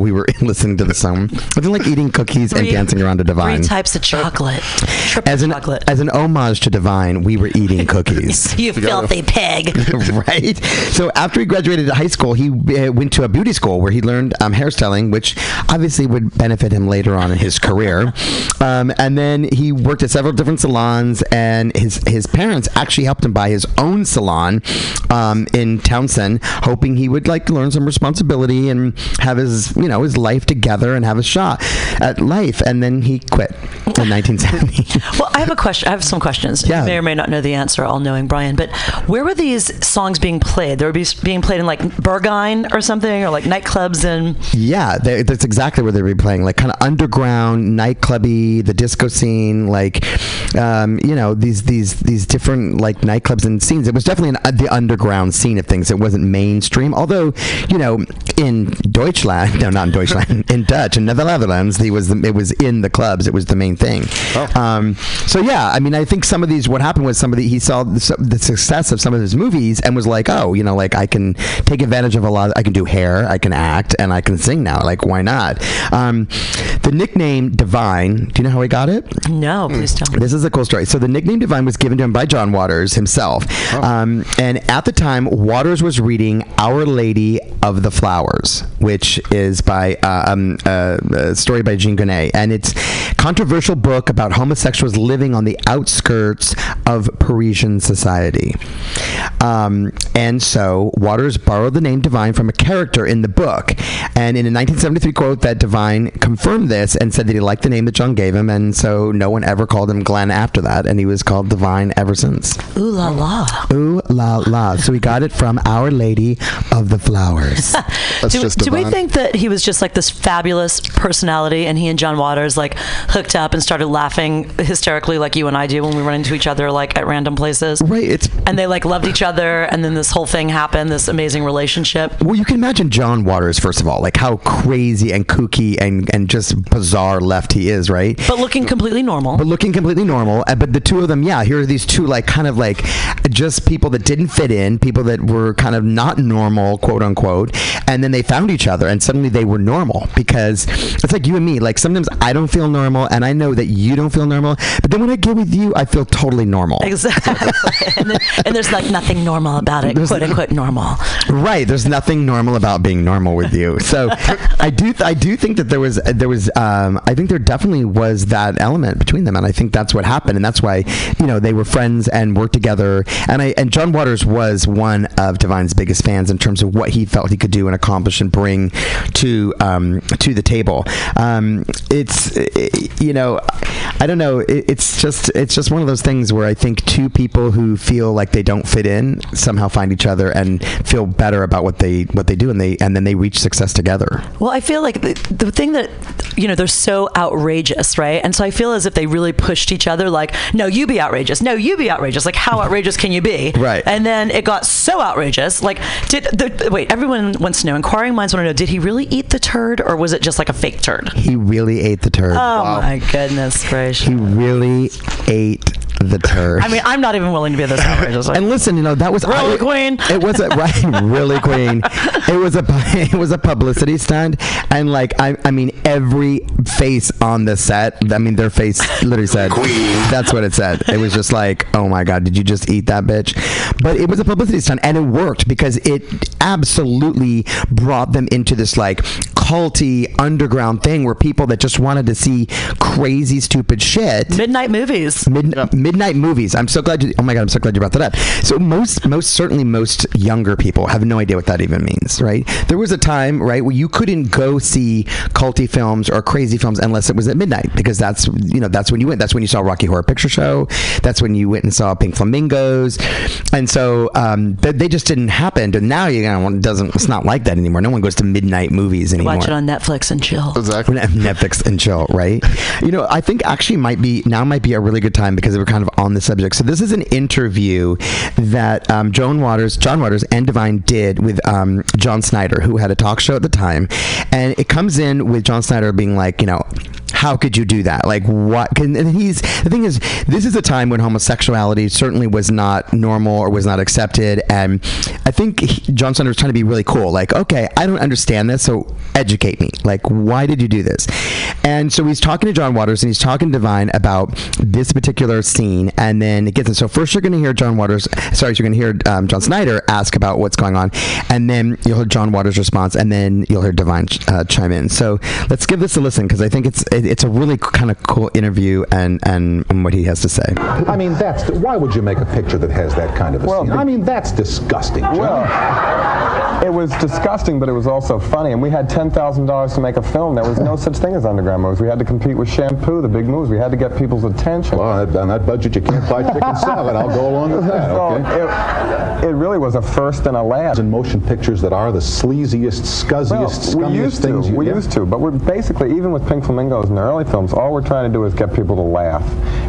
we were listening to the song. Nothing like eating cookies and Three- dancing around to Divine. Three types of chocolate. Triple As an chocolate. as an homage to Divine, we were eating cookies. you filthy pig. right? So after he graduated high school, he uh, went to a beauty school where he learned um, hairstyling, which obviously would benefit him later on in his career. Um, and then he worked at several different salons, and his his parents actually helped him buy his own salon um, in Towson, hoping he would like learn some responsibility and have his you know his life together and have a shot at life. And then he quit in 1970. Well, I have a question. I have some questions. Yeah. You may or may not know the answer, all knowing Brian, but where were these songs being played? They were being played in like Berghain or something, or like nightclubs and. Yeah, they, that's exactly where they'd be playing, like kind of underground, nightclubby, the disco scene, like um, you know these these these different like nightclubs and scenes. It was definitely an, the underground scene of things. It wasn't mainstream, although you know in Deutschland, no, not in Deutschland, in Dutch, in the Netherlands, he was it was in the clubs. It was the main thing. Um, so yeah, I mean, I think some of these. What happened was some of the he saw the, the success of some of his movies and was like, oh, you know, like I can take advantage of a lot. I can do hair, I can act, and I can sing now. Like why not? Um, the nickname Divine. Do you know how he got it? No, please tell me. This is a cool story. So the nickname Divine was given to him by John Waters himself. Um, and at the time, Waters was reading Our Lady of the Flowers, which is by uh, um, uh, a story by Jean Genet, and it's a controversial book about homosexuals living on the outskirts of Parisian society. Um, and so Waters borrowed the name Divine from a character in the book, and in a 1973 quote, that Divine confirmed this and said that he liked the name that John gave him, and so no one ever called him Glenn after that, and he was called Divine ever since. Ooh la la. Ooh la la! So we got it from Our Lady of the Flowers. That's Do, just do we think that he was just like this fabulous personality and he and John Waters like hooked up and started laughing hysterically like you and I do when we run into each other like at random places? right? It's And they like loved each other and then this whole thing happened, this amazing relationship. Well, you can imagine John Waters, first of all, like how crazy and kooky and, and just bizarre left he is, right? But looking completely normal. but looking completely normal. uh, But the two of them, yeah, here are these two, like, kind of like just people that didn't fit in, people that were kind of not normal, quote unquote. And then they found each other and suddenly they were normal because it's like you and me. Like, sometimes I don't feel normal and I know that you don't feel normal. But then when I get with you, I feel totally normal. Exactly. and, then, and there's like nothing normal about it, There's- quote unquote normal. Right. There's nothing normal about being normal with you. So I do I do think that there was there was um, I think there definitely was that element between them, and I think that's what happened, and that's why you know they were friends and worked together. And I and John Waters was one of Divine's biggest fans in terms of what he felt he could do and accomplish and bring to um, to the table. Um, it's it- you know I don't know. It, it's just it's just one of those things where I think two people who feel like they don't fit in somehow find each other and feel better about what they what they do, and they and then they reach success together. Well, I feel like the, the thing that, you know, they're so outrageous, right? And so I feel as if they really pushed each other, like, no, you be outrageous. No, you be outrageous. Like, how outrageous can you be? Right. And then it got so outrageous. Like, did, the, wait, everyone wants to know, inquiring minds want to know, did he really eat the turd or was it just like a fake turd? He really ate the turd. Oh, my goodness gracious. He really ate the turd. I mean, I'm not even willing to be this outrageous. Like, and listen, you know that was Really, I- Queen? It was a right, really queen. It was a it was a publicity stunt, and like I, I mean, every face on the set. I mean, their face literally said, "That's what it said." It was just like, "Oh my god, did you just eat that bitch?" But it was a publicity stunt, and it worked because it absolutely brought them into this like culty underground thing where people that just wanted to see crazy, stupid shit. midnight movies. Mid- Midnight movies. I'm so glad you. Oh my god, I'm so glad you brought that up. So most, most certainly, most younger people have no idea what that even means, right? There was a time, right, where you couldn't go see culty films or crazy films unless it was at midnight because that's you know that's when you went. That's when you saw Rocky Horror Picture Show. That's when you went and saw Pink Flamingos, and so um, they, they just didn't happen. And now you know it doesn't. It's not like that anymore. No one goes to midnight movies anymore. Watch it on Netflix and chill. Exactly. Netflix and chill, right? You know, I think actually might be now might be a really good time because we're kind of on the subject. So this is an interview that um, Joan Waters, John Waters, and Divine did with um, John Snyder, who had a talk show at the time, and it comes in with John Snyder being like, you know. how could you do that? Like what? Can, and he's the thing is, this is a time when homosexuality certainly was not normal or was not accepted, and I think he, John Snyder was trying to be really cool. Like, okay, I don't understand this, so educate me. Like, why did you do this? And so he's talking to John Waters and he's talking to Divine about this particular scene, and then it gets in. So first, you're going to hear John Waters. Sorry, you're going to hear um, John Snyder ask about what's going on, and then you'll hear John Waters' response, and then you'll hear Divine uh, chime in. So let's give this a listen because I think it's it, it's a really kind of cool interview and, and and what he has to say. I mean, that's why would you make a picture that has that kind of a Well, scene? I mean, that's disgusting. John. Well, it was disgusting, but it was also funny. And we had ten thousand dollars to make a film. There was no such thing as underground movies. We had to compete with Shampoo, the big movies. We had to get people's attention. Well, on that- budget, you can't buy chicken salad. I'll go along with that. So Okay. it, it really was a first and a last. In motion pictures that are the sleaziest, scuzziest, Well, we used things. to. We get. used to. But we're basically, even with Pink Flamingos and the early films, all we're trying to do is get people to laugh.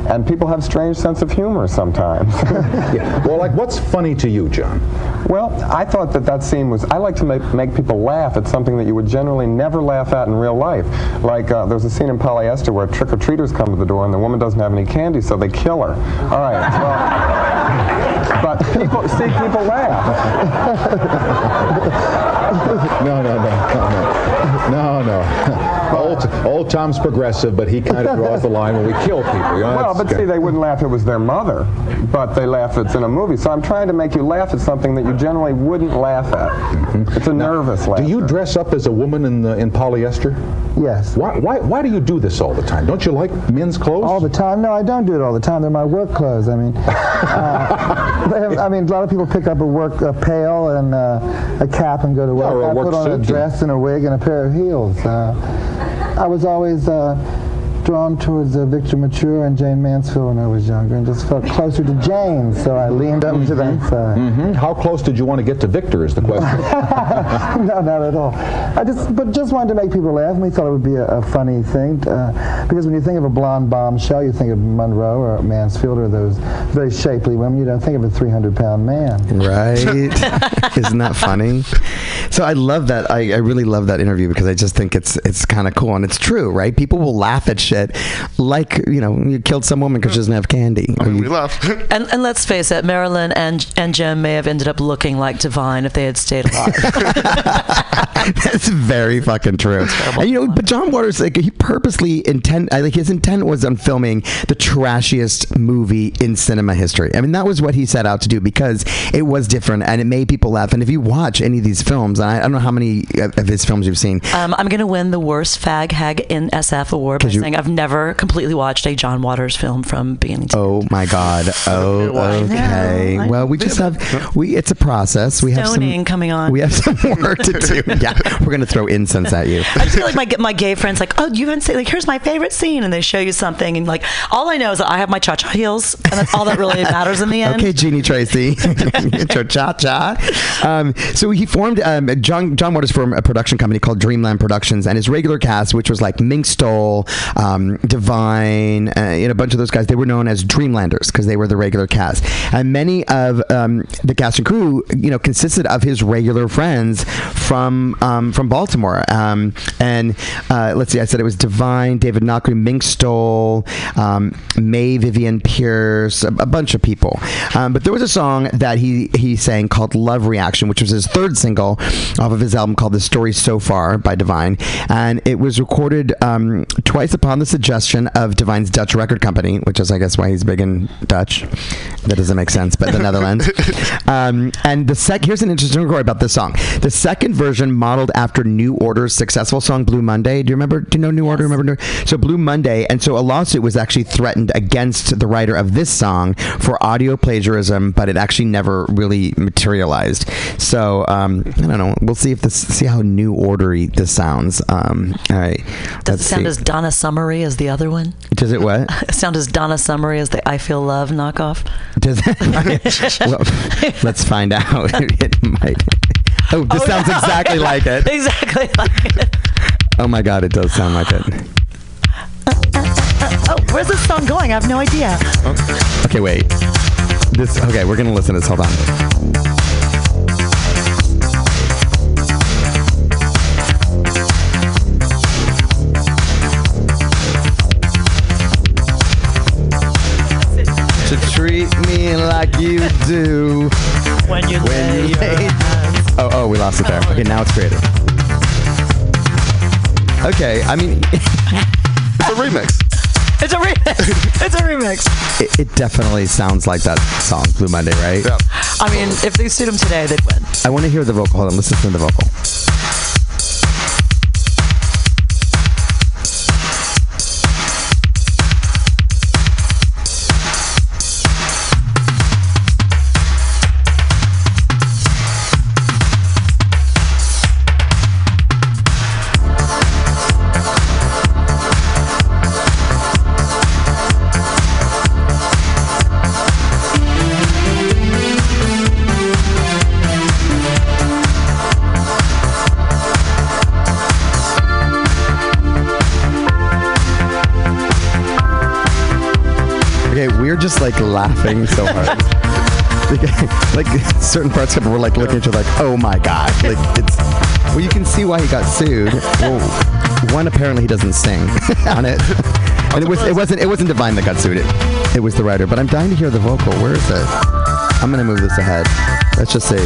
And people have strange sense of humor sometimes. Yeah. Well, like, what's funny to you, John? Well, I thought that that scene was. I like to make, make people laugh at something that you would generally never laugh at in real life. Like uh, there's a scene in Polyester where trick or treaters come to the door and the woman doesn't have any candy, so they kill her. All right. Well, but people see people laugh. No, no, no, no, no, no, no. Old, Tom's progressive, but he kind of draws the line when we kill people. You know, Well, but see, they wouldn't laugh if it was their mother, but they laugh if it's in a movie. So I'm trying to make you laugh at something that you generally wouldn't laugh at. It's a nervous laugh. Do you dress up as a woman in the, in polyester? Yes. Why, why, why do you do this all the time? Don't you like men's clothes? All the time? No, I don't do it all the time. They're my work clothes. I mean, uh, I mean, a lot of people pick up a work a pail and uh, a cap and go to work. or a I put on a dress and a wig and a pair of heels. Uh, I was always uh, drawn towards uh, Victor Mature and Jayne Mansfield when I was younger, and just felt closer to Jane, so I leaned up to that side. Hmm? How close did you want to get to Victor is the question. no, not at all. I just, but just wanted to make people laugh. and We thought it would be a, a funny thing uh, because when you think of a blonde bombshell, you think of Monroe or Mansfield or those very shapely women. You don't think of a 300-pound man. Right? Isn't that funny? So I love that. I, I really love that interview because I just think it's it's kind of cool and it's true, right? People will laugh at shit like you know you killed some woman because she doesn't have candy. I mean, you- we laugh. And, and let's face it, Marilyn and and Jim may have ended up looking like Divine if they had stayed alive. That's very fucking true. And, you know, but John Waters, like, he purposely intent, I like his intent was on filming the trashiest movie in cinema history. I mean, that was what he set out to do because it was different and it made people laugh. And if you watch any of these films, and I, I don't know how many of of his films you've seen, um, I'm going to win the worst fag hag in SF award by you- saying I've never completely watched a John Waters film from beginning to Oh my God! Oh, okay. I know. Well, we just have we. It's a process. We have Stoning some coming on. We have some work to do. Yeah, we're gonna throw incense at you. I just feel like my my gay friends like, oh, you haven't seen like here's my favorite scene, and they show you something, and like all I know is that I have my cha cha heels, and that's all that really matters in the end. Okay, Jeannie Tracy, cha cha. Um, so he formed um, John John Waters formed a production company called Dreamland Productions, and his regular cast, which was like Mink Stole, um, Divine, uh, know, a bunch of those guys, they were known as Dreamlanders because they were the regular cast, and many of um, the cast and crew, you know, consisted of his regular friends from um, from Baltimore. Um, and uh, let's see, I said it was Divine, David Lochary, Mink um, Mary Vivian Pearce, a, a bunch of people. Um, but there was a song that he he sang called "Love Reaction," which was his third single off of his album called "The Story So Far" by Divine, and it was recorded um, twice upon the suggestion of Divine's Dutch record company, which is I guess why he's big in Dutch. That doesn't make sense, but the Netherlands. Um, and the sec here's an interesting story about this song. The second version modeled after New Order's successful song "Blue Monday." Do you remember? Do you know New Order? Remember? New- So "Blue Monday," and so a lawsuit was actually threatened against the writer of this song for audio plagiarism, but it actually never really materialized. So um, I don't know. We'll see if this see how New Ordery this sounds. Um, all right. Does Let's it sound see. as Donna Summery as the other one? Does it what? sound as Donna Summery as the I Feel Love knockoff? Does it? well, let's find out. it might. Oh, this oh, sounds exactly like it. Exactly like it. Oh my god, it does sound like it. Oh, where's this song going? I have no idea. Okay, wait. This. Okay, we're gonna listen to this. Hold on. Like you do. When you When lay you lay- Oh, oh, we lost it there. Okay, now it's creative. Okay, I mean, It's a remix. It's a remix. it's a remix. it, it definitely sounds like that song, Blue Monday, right? Yeah. I mean, if they sued him today, they'd win. I want to hear the vocal. Hold on, let's listen to the vocal. Just like laughing so hard. like, certain parts of it, we're like looking at other like, oh my god! Like it's well, you can see why he got sued. Well, one apparently he doesn't sing on it, and it was it wasn't it wasn't Divine that got sued. It it was the writer. But I'm dying to hear the vocal. Where is it? I'm gonna move this ahead. Let's just say.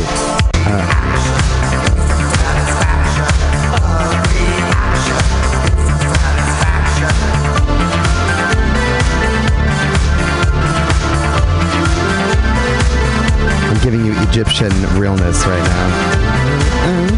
Uh, Egyptian realness right now. Mm,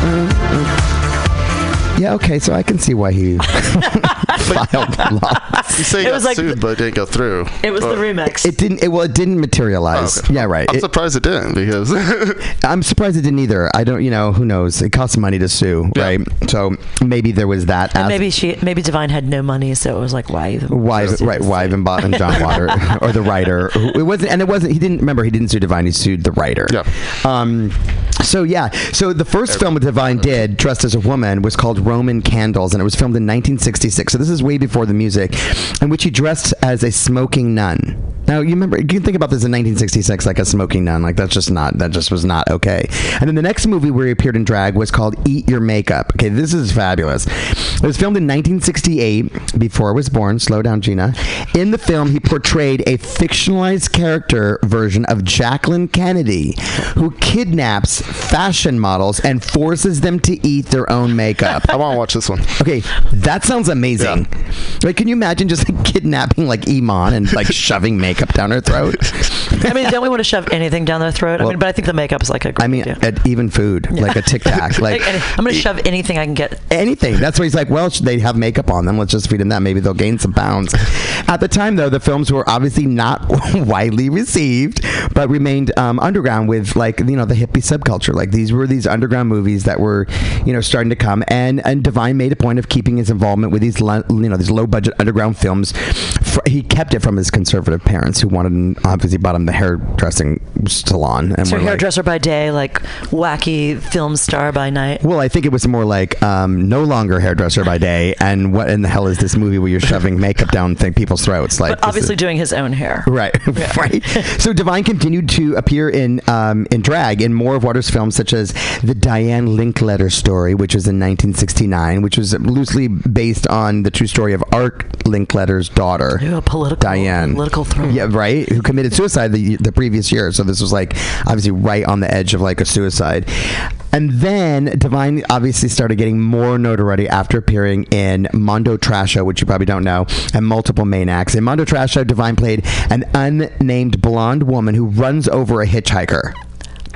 mm, mm, yeah, okay, so I can see why he filed law. You say he It got was like sued, the- but it didn't go through. It was the remix. It didn't. It, well, it didn't materialize. Oh, okay. Yeah, right. I'm It- surprised it didn't because I'm surprised it didn't either. I don't. You know, who knows? It costs money to sue, Yeah. right? So maybe there was that. And as- maybe she, maybe Divine had no money, so it was like, why even? Why, right? Why even bought and John Water or the writer? who- It wasn't, and it wasn't. He didn't remember. He didn't sue Divine. He sued the writer. Yeah. Um. So yeah. So the first film Divine did, dressed as a woman, was called Roman Candles, and it was filmed in 1966. So this is way before the music, in which he dressed as a smoking nun. Now you remember you can think about this in 1966 like a smoking nun like that's just not that just was not okay. And then the next movie where he appeared in drag was called Eat Your Makeup. Okay, this is fabulous. It was filmed in 1968 before I was born. Slow down, Gina. In the film, he portrayed a fictionalized character version of Jacqueline Kennedy, who kidnaps fashion models and forces them to eat their own makeup. I want to watch this one. Okay, that sounds amazing. Like, can you imagine just like, kidnapping like Iman and like shoving makeup down her throat? I mean, don't we want to shove anything down their throat? I mean, but I think the makeup is like a. I mean, idea. at even food, like a Tic Tac, like I'm going to shove anything I can get. anything. That's why he's like, well, they have makeup on them. Let's just feed them that. Maybe they'll gain some pounds. At the time, though, the films were obviously not widely received, but remained um, underground with like you know the hippie subculture. Like these were these underground movies that were you know starting to come, and and Divine made a point of keeping his involvement with these you know these low budget underground films. Fr- he kept it from his conservative parents, who wanted obviously bought him the hairdressing salon, and So were like, hairdresser by day, like wacky film star by night. well, I think it was more like um, no longer hairdresser by day, and what in the hell is this movie where you're shoving makeup down th- people's throats? Like, But obviously is- doing his own hair. Right, right. So Divine continued to appear in um, in drag in more of Waters' films, such as the Diane Linkletter story, which was in 1969, which was loosely based on the true story of Art Linkletter's daughter, A political, Diane. political thriller. Yeah, right. Who committed suicide the, the previous year. So this was like obviously right on the edge of like a suicide. And then Divine obviously started getting more notoriety after appearing in Mondo Trasho, which you probably don't know, and Multiple Maniacs. In Mondo Trasho, Divine played an unnamed blonde woman who runs over a hitchhiker.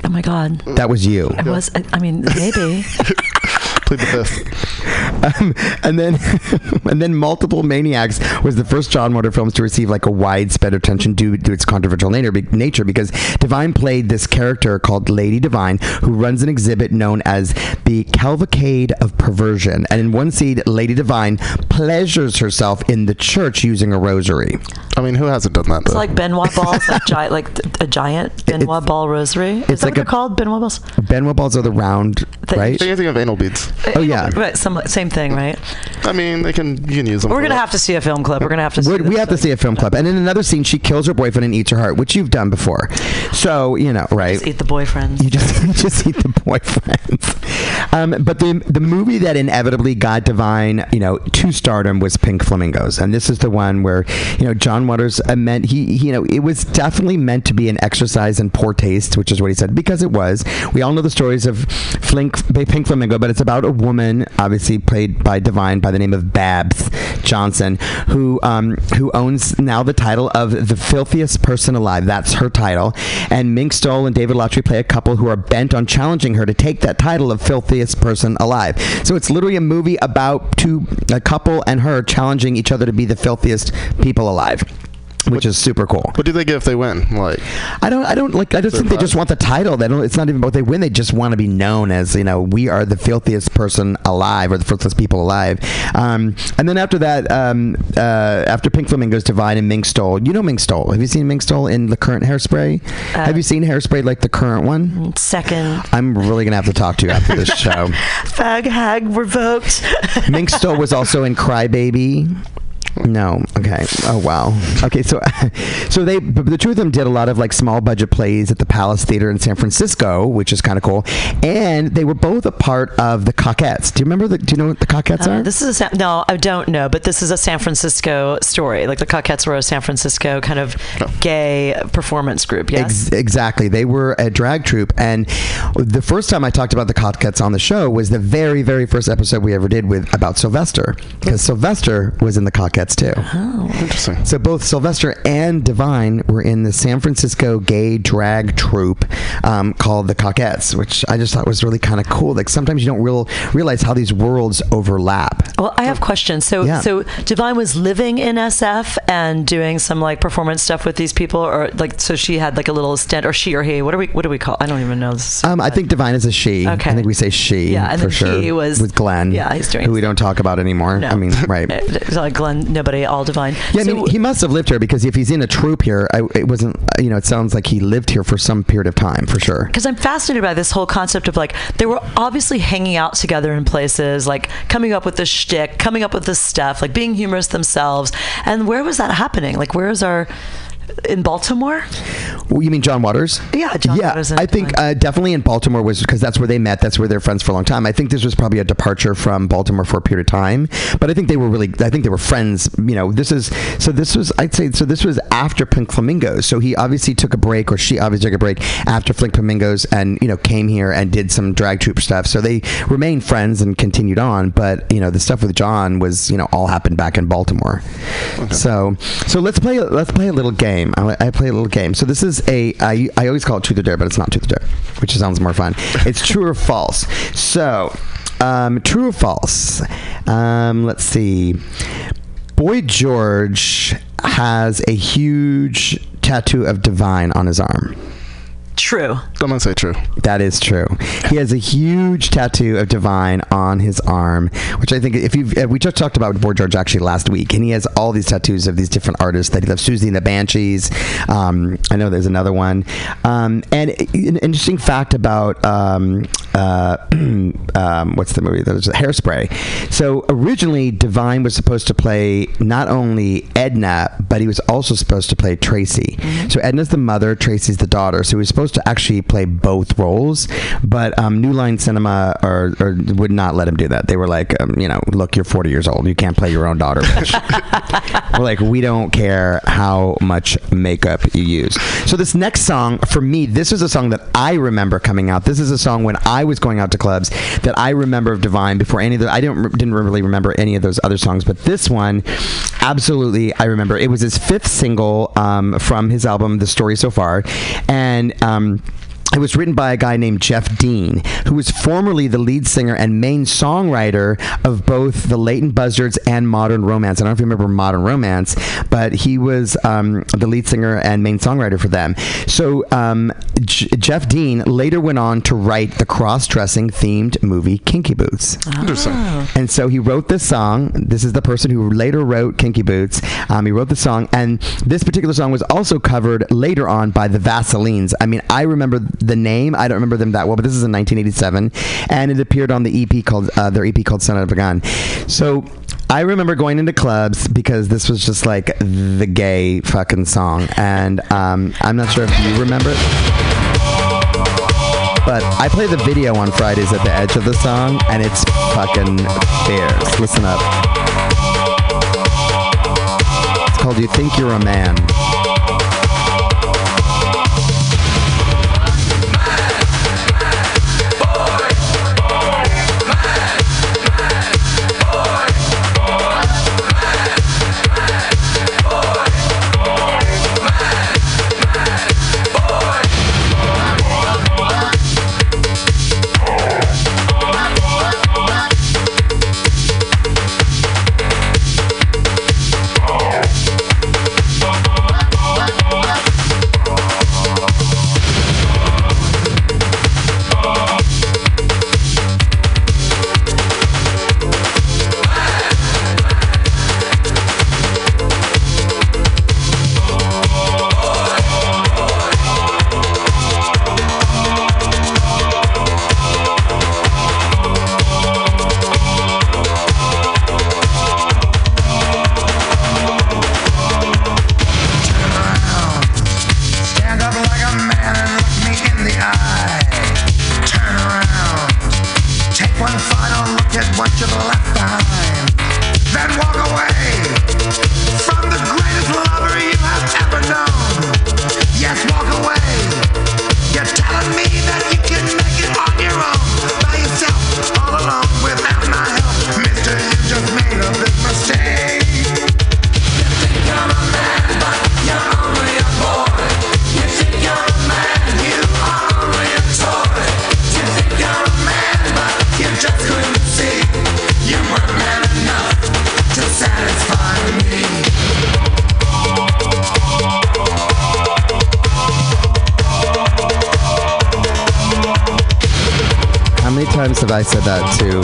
Oh my God. That was you. It was. I mean, maybe. Plead the fifth. Um, and then and then multiple maniacs was the first john Water films to receive like a widespread attention due to its controversial nature, because divine played this character called lady divine who runs an exhibit known as the cavalcade of perversion and in one scene lady divine pleasures herself in the church using a rosary I mean, who hasn't done that? It's Though? like Ben Wa balls, like, gi- like a giant Ben Wa ball rosary. Is it's that like what they're a- called? Ben Wa balls? ben wa balls are the round They- right Same thing of anal beads. Oh, yeah. Right, some, same thing, right? I mean, they can you can use them. We're going to that. have to see a film clip. We're going to have to see We're, we have to see a film clip and in another scene she kills her boyfriend and eats her heart which you've done before so you know right Just eat the boyfriends. You just you just eat the boyfriends. Um, but the the movie that inevitably got Divine, you know, to stardom was Pink Flamingos, and this is the one where you know John Waters uh, meant he, he, you know, it was definitely meant to be an exercise in poor taste, which is what he said because it was. We all know the stories of Flink, Pink Flamingo, but it's about a woman, obviously played by Divine, by the name of Babs Johnson, who um, who owns now the title of the filthiest person alive. That's her title, and Mink Stole and David Lochary play a couple who are bent on challenging her to take that title of filthiest person alive. So it's literally a movie about two a couple and her challenging each other to be the filthiest people alive. Which is super cool. What do they get if they win? Like, I don't. I don't like. I just think they just want the title. They don't. It's not even what they win. They just want to be known as you know we are the filthiest person alive or the filthiest people alive. Um, and then after that, um, uh, after Pink Flamingos, Divine and Mink Stole. You know Mink Stole. Have you seen Mink Stole in the current Hairspray? Have you seen Hairspray like the current one? Second, I'm really gonna have to talk to you after this show. fag hag revoked. Mink Stole was also in Crybaby. No. Okay. Oh wow. Okay. So, so they the two of them did a lot of like small budget plays at the Palace Theater in San Francisco, which is kind of cool. And they were both a part of the Cockettes. Do you remember the? Do you know what the Cockettes Uh, are? this is a no, I don't know, but this is a San Francisco story. Like the Cockettes were a San Francisco kind of gay performance group. Yes. Ex- exactly. They were a drag troupe. And the first time I talked about the Cockettes on the show was the very, very first episode we ever did with about Sylvester, because Sylvester was in the Cockettes too. interesting. So both Sylvester and Divine were in the San Francisco gay drag troupe um, called the Cockettes, which I just thought was really kind of cool. Like sometimes you don't real, realize how these worlds overlap. Well, I have questions. So, Yeah. so Divine was living in SF and doing some like performance stuff with these people, or like so she had like a little stint, or she or he. What do we what do we call? I don't even know this. Um, I think Divine is a she. Okay. I think we say she Yeah, and for sure. he was- with Glenn. yeah, he's doing who we don't talk about anymore. No. I mean, right. It's like Glenn, nobody, all Divine. Yeah, I mean, he must have lived here because if he's in a troupe here, I, it wasn't. You know, it sounds like he lived here for some period of time for sure. because I'm fascinated by this whole concept of like they were obviously hanging out together in places, like coming up with the shtick, coming up with this stuff, like being humorous themselves. And where was that happening? Like, where is our in Baltimore? Well, You mean John Waters? Yeah, John yeah, Waters I think uh, definitely in Baltimore was because that's where they met. That's where they're friends for a long time. I think this was probably a departure from Baltimore for a period of time, but I think they were really. I think they were friends. You know, this is so. This was I'd say so. This was after Pink Flamingos. So he obviously took a break, or she obviously took a break after Pink Flamingos, and you know came here and did some drag troupe stuff. So they remained friends and continued on. But you know the stuff with John was you know all happened back in Baltimore. So so let's play let's play a little game. I, I play a little game. So this is a I, I always call it truth or dare, but it's not truth or dare, which sounds more fun. It's true or false. So um, true or false? Um, let's see. Boy George has a huge tattoo of divine on his arm. True. I'm gonna say true. That is true. He has a huge tattoo of Divine on his arm, which I think if you we just talked about Boy George actually last week, and he has all these tattoos of these different artists that he loves. Siouxsie and the Banshees. Um, I know there's another one. Um, and an interesting fact about um, uh, um, what's the movie? There's Hairspray. So originally, Divine was supposed to play not only Edna, but he was also supposed to play Tracy. So Edna's the mother, Tracy's the daughter. So he was supposed to actually play both roles, but um, New Line Cinema or, or would not let him do that. They were like, um, you know, look, you're 40 years old. You can't play your own daughter, bitch. we're like, we don't care how much makeup you use. So this next song, for me, this is a song that I remember coming out. This is a song when I was going out to clubs that I remember of Divine before any of the. I didn't didn't really remember any of those other songs, but this one, absolutely, I remember. It was his fifth single um, from his album, The Story So Far, and. Um, it was written by a guy named Geoff Deane, who was formerly the lead singer and main songwriter of both the Leyton Buzzards and Modern Romance. I don't know if you remember Modern Romance, but he was um, the lead singer and main songwriter for them. So um, J- Geoff Deane later went on to write the cross-dressing themed movie Kinky Boots. Interesting. And so he wrote this song. This is the person who later wrote Kinky Boots. Um, he wrote the song, and this particular song was also covered later on by the Vaselines. I mean, I remember the name. I don't remember them that well, but this is in 1987, and it appeared on the EP called uh, their EP called "Son of a Gun." So. I remember going into clubs because this was just like the gay fucking song, and um, I'm not sure if you remember it. But I play the video on Fridays at the edge of the song, and it's fucking fierce. Listen up. It's called "You Think You're a Man." Have I said that to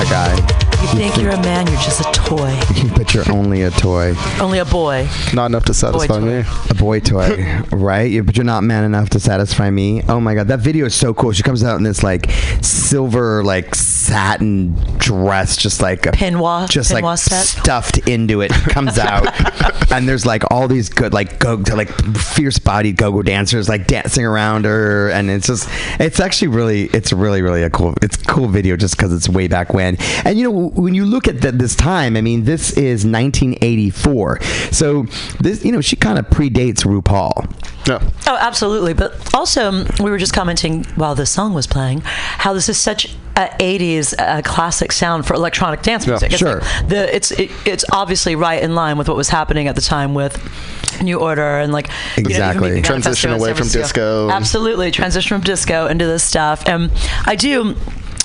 a guy? You think you're a man, you're just a toy. but you're only a toy, Only a boy. Not enough to satisfy me. a boy toy, right? You- But you're not man enough to satisfy me. Oh my god, that video is so cool. She comes out in this like silver, like satin dress, just like a Pinwa- just like set. stuffed into it. Comes out, and there's like all these good, like go like fierce bodied go-go dancers like dancing around her, and it's just, it's actually really, it's really, really a cool, it's a cool video just because it's way back when. And you know, when you look at the, this time, I mean, this is 1984, so this, you know, she kind of predates RuPaul. Yeah. Oh, absolutely. But also, we were just commenting while this song was playing how this is such a 80s uh, classic sound for electronic dance Yeah, music. It's sure. like the it's it, it's obviously right in line with what was happening at the time with New Order and like you know, Exactly. Transition away from disco. Absolutely, transition from disco into this stuff. And I do.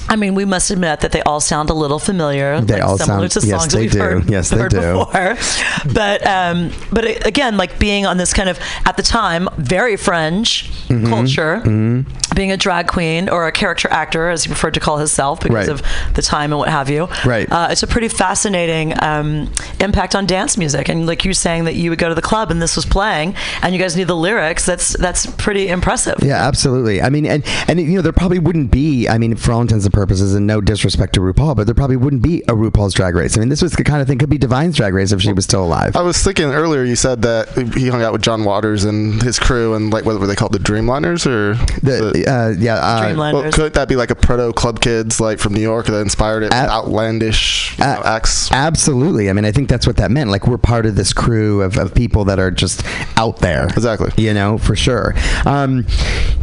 I mean, we must admit that they all sound a little familiar. They like all similar sound- to yes, songs that they we've do. heard, Yes, they heard do. before. But um, but again, like being on this kind of at the time very French Mm-hmm. culture, being a drag queen or a character actor, as he preferred to call himself because Right. of the time and what have you. Right. Uh, it's a pretty fascinating um, impact on dance music, and like you saying that you would go to the club and this was playing, and you guys knew the lyrics. That's that's pretty impressive. Yeah, absolutely. I mean, and and you know, there probably wouldn't be. I mean, for all intents and purposes, and no disrespect to RuPaul, but there probably wouldn't be a RuPaul's Drag Race. I mean, this was the kind of thing could be Divine's Drag Race if she was still alive. I was thinking earlier. You said that he hung out with John Waters and his crew, and like what were they called, the Dreamliners, or The, uh, yeah, uh, Dreamliners. well, could that be like a proto club kids like from New York that inspired it? Ab- outlandish you know, Uh, acts. Absolutely. I mean, I think that's what that meant. Like, we're part of this crew of, of people that are just out there. Exactly. You know, for sure. Um,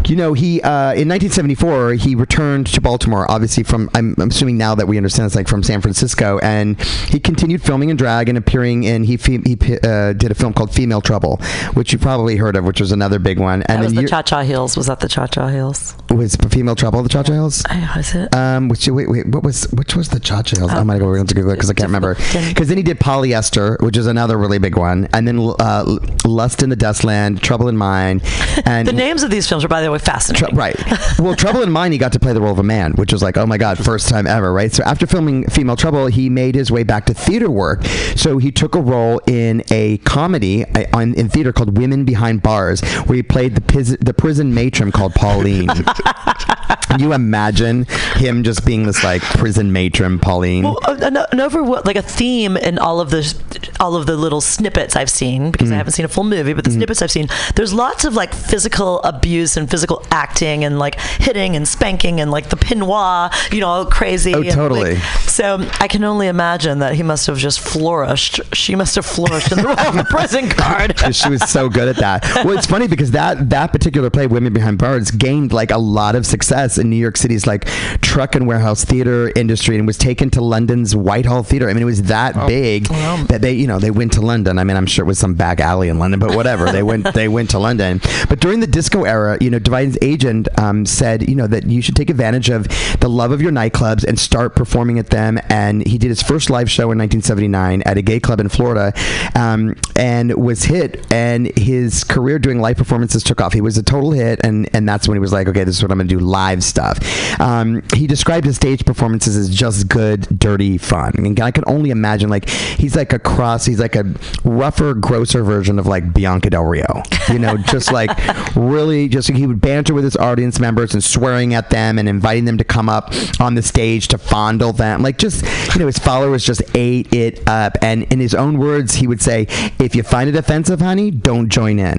you know, he uh, in 1974 he returned to Baltimore. Obviously, from I'm, I'm assuming now that we understand it's like from San Francisco, and he continued filming in drag and appearing in he fe- he uh, did a film called Female Trouble, which you probably heard of, which was another big one. And That was then the you- Cha Cha Heels. Was that the Cha Cha Heels? was Female Trouble the Cha Cha Heels? Was it? Um, which wait, wait, what was which was the Cha Cha Heels? Oh, god, we're going to Google it because I can't remember. Because then he did Polyester, which is another really big one, and then uh, Lust in the Dustland, Trouble in Mind, and the names of these films are, by the way, fascinating. Tr- right. Well, Trouble in Mind, he got to play the role of a man, which was like, oh my God, first time ever, right? So after filming Female Trouble, he made his way back to theater work. So he took a role in a comedy uh, on, in theater called Women Behind Bars, where he played the, the prison matron called Pauline. Can you imagine him just being this like prison matron, Pauline? Well, uh, an, an over like a theme in all of the all of the little snippets I've seen because I Mm-hmm. haven't seen a full movie, but the snippets I've seen, there's lots of like physical abuse and physical acting and like hitting and spanking and like the pinoir, you know, all crazy. Oh, and, like, totally. so I can only imagine that he must have just flourished. She must have flourished in the role of the prison guard. she was so good at that. Well, it's funny because that that particular play, Women Behind Bars, gained like a lot of success in New York City's like truck and warehouse theater industry, and was taken to London's Whitehall Theater. I mean, it was that big that they, you know, they went to London. I mean, I'm sure it was some back alley in London, but whatever. they went they went to London. But during the disco era, you know, Divine's agent um, said, you know, that you should take advantage of the love of your nightclubs and start performing at them. And he did his first live show in 1979 at a gay club in Florida, um, and was hit. And his career doing live performances took off. He was a total hit, and and that's when he was like, okay, this is what I'm going to do live stuff. Um, he described his stage performances as just good, dirty fun. I mean, I can only imagine like he's like a cross. He's like a rougher, grosser version of like Bianca Del Rio. You know, just like really, just he would banter with his audience members and swearing at them and inviting them to come up on the stage to fondle them. Like just you know, his followers just ate it up. And in his own words, he would say, "If you find it offensive, honey, don't join in."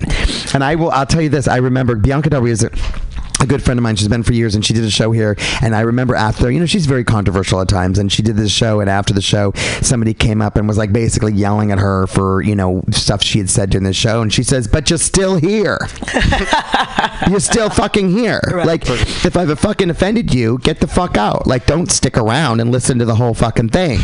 And I will. I'll tell you this. I remember Bianca Del Rio is. A, good friend of mine. She's been for years, and she did a show here. And I remember after, you know, she's very controversial at times, and she did this show. And after the show, somebody came up and was like basically yelling at her for you know stuff she had said during the show. And she says, "But you're still here. you're still fucking here. Like if I've fucking offended you, get the fuck out. Like don't stick around and listen to the whole fucking thing."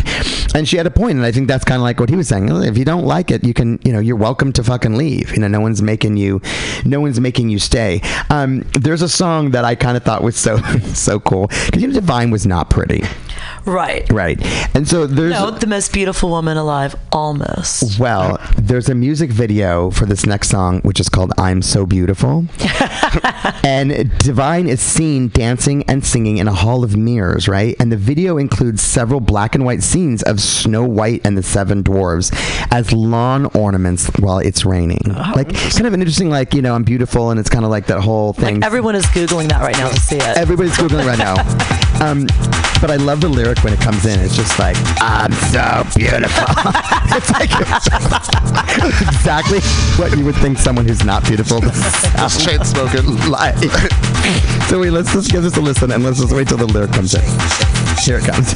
And she had a point, and I think that's kind of like what he was saying. If you don't like it, you can, you know, you're welcome to fucking leave. You know, no one's making you, no one's making you stay. Um, there's a song that I kind of thought was so so cool. Because you know Divine was not pretty, right. right? And so there's No, the most beautiful woman alive, almost. well, there's a music video for this next song, which is called I'm So Beautiful. and Divine is seen dancing and singing in a hall of mirrors, right? And the video includes several black and white scenes of Snow White and the Seven Dwarves as lawn ornaments while it's raining. like, kind of an interesting, like, you know, I'm beautiful, and it's kind of like that whole thing. Like everyone is googling that right now to see it. Everybody's googling right now. Um, but I love the lyric when it comes in. It's just like, I'm so beautiful. it's like exactly what you would think someone who's not beautiful Just chain smoking. like. so wait, let's just give this a listen and let's just wait till the lyric comes in. Here it comes.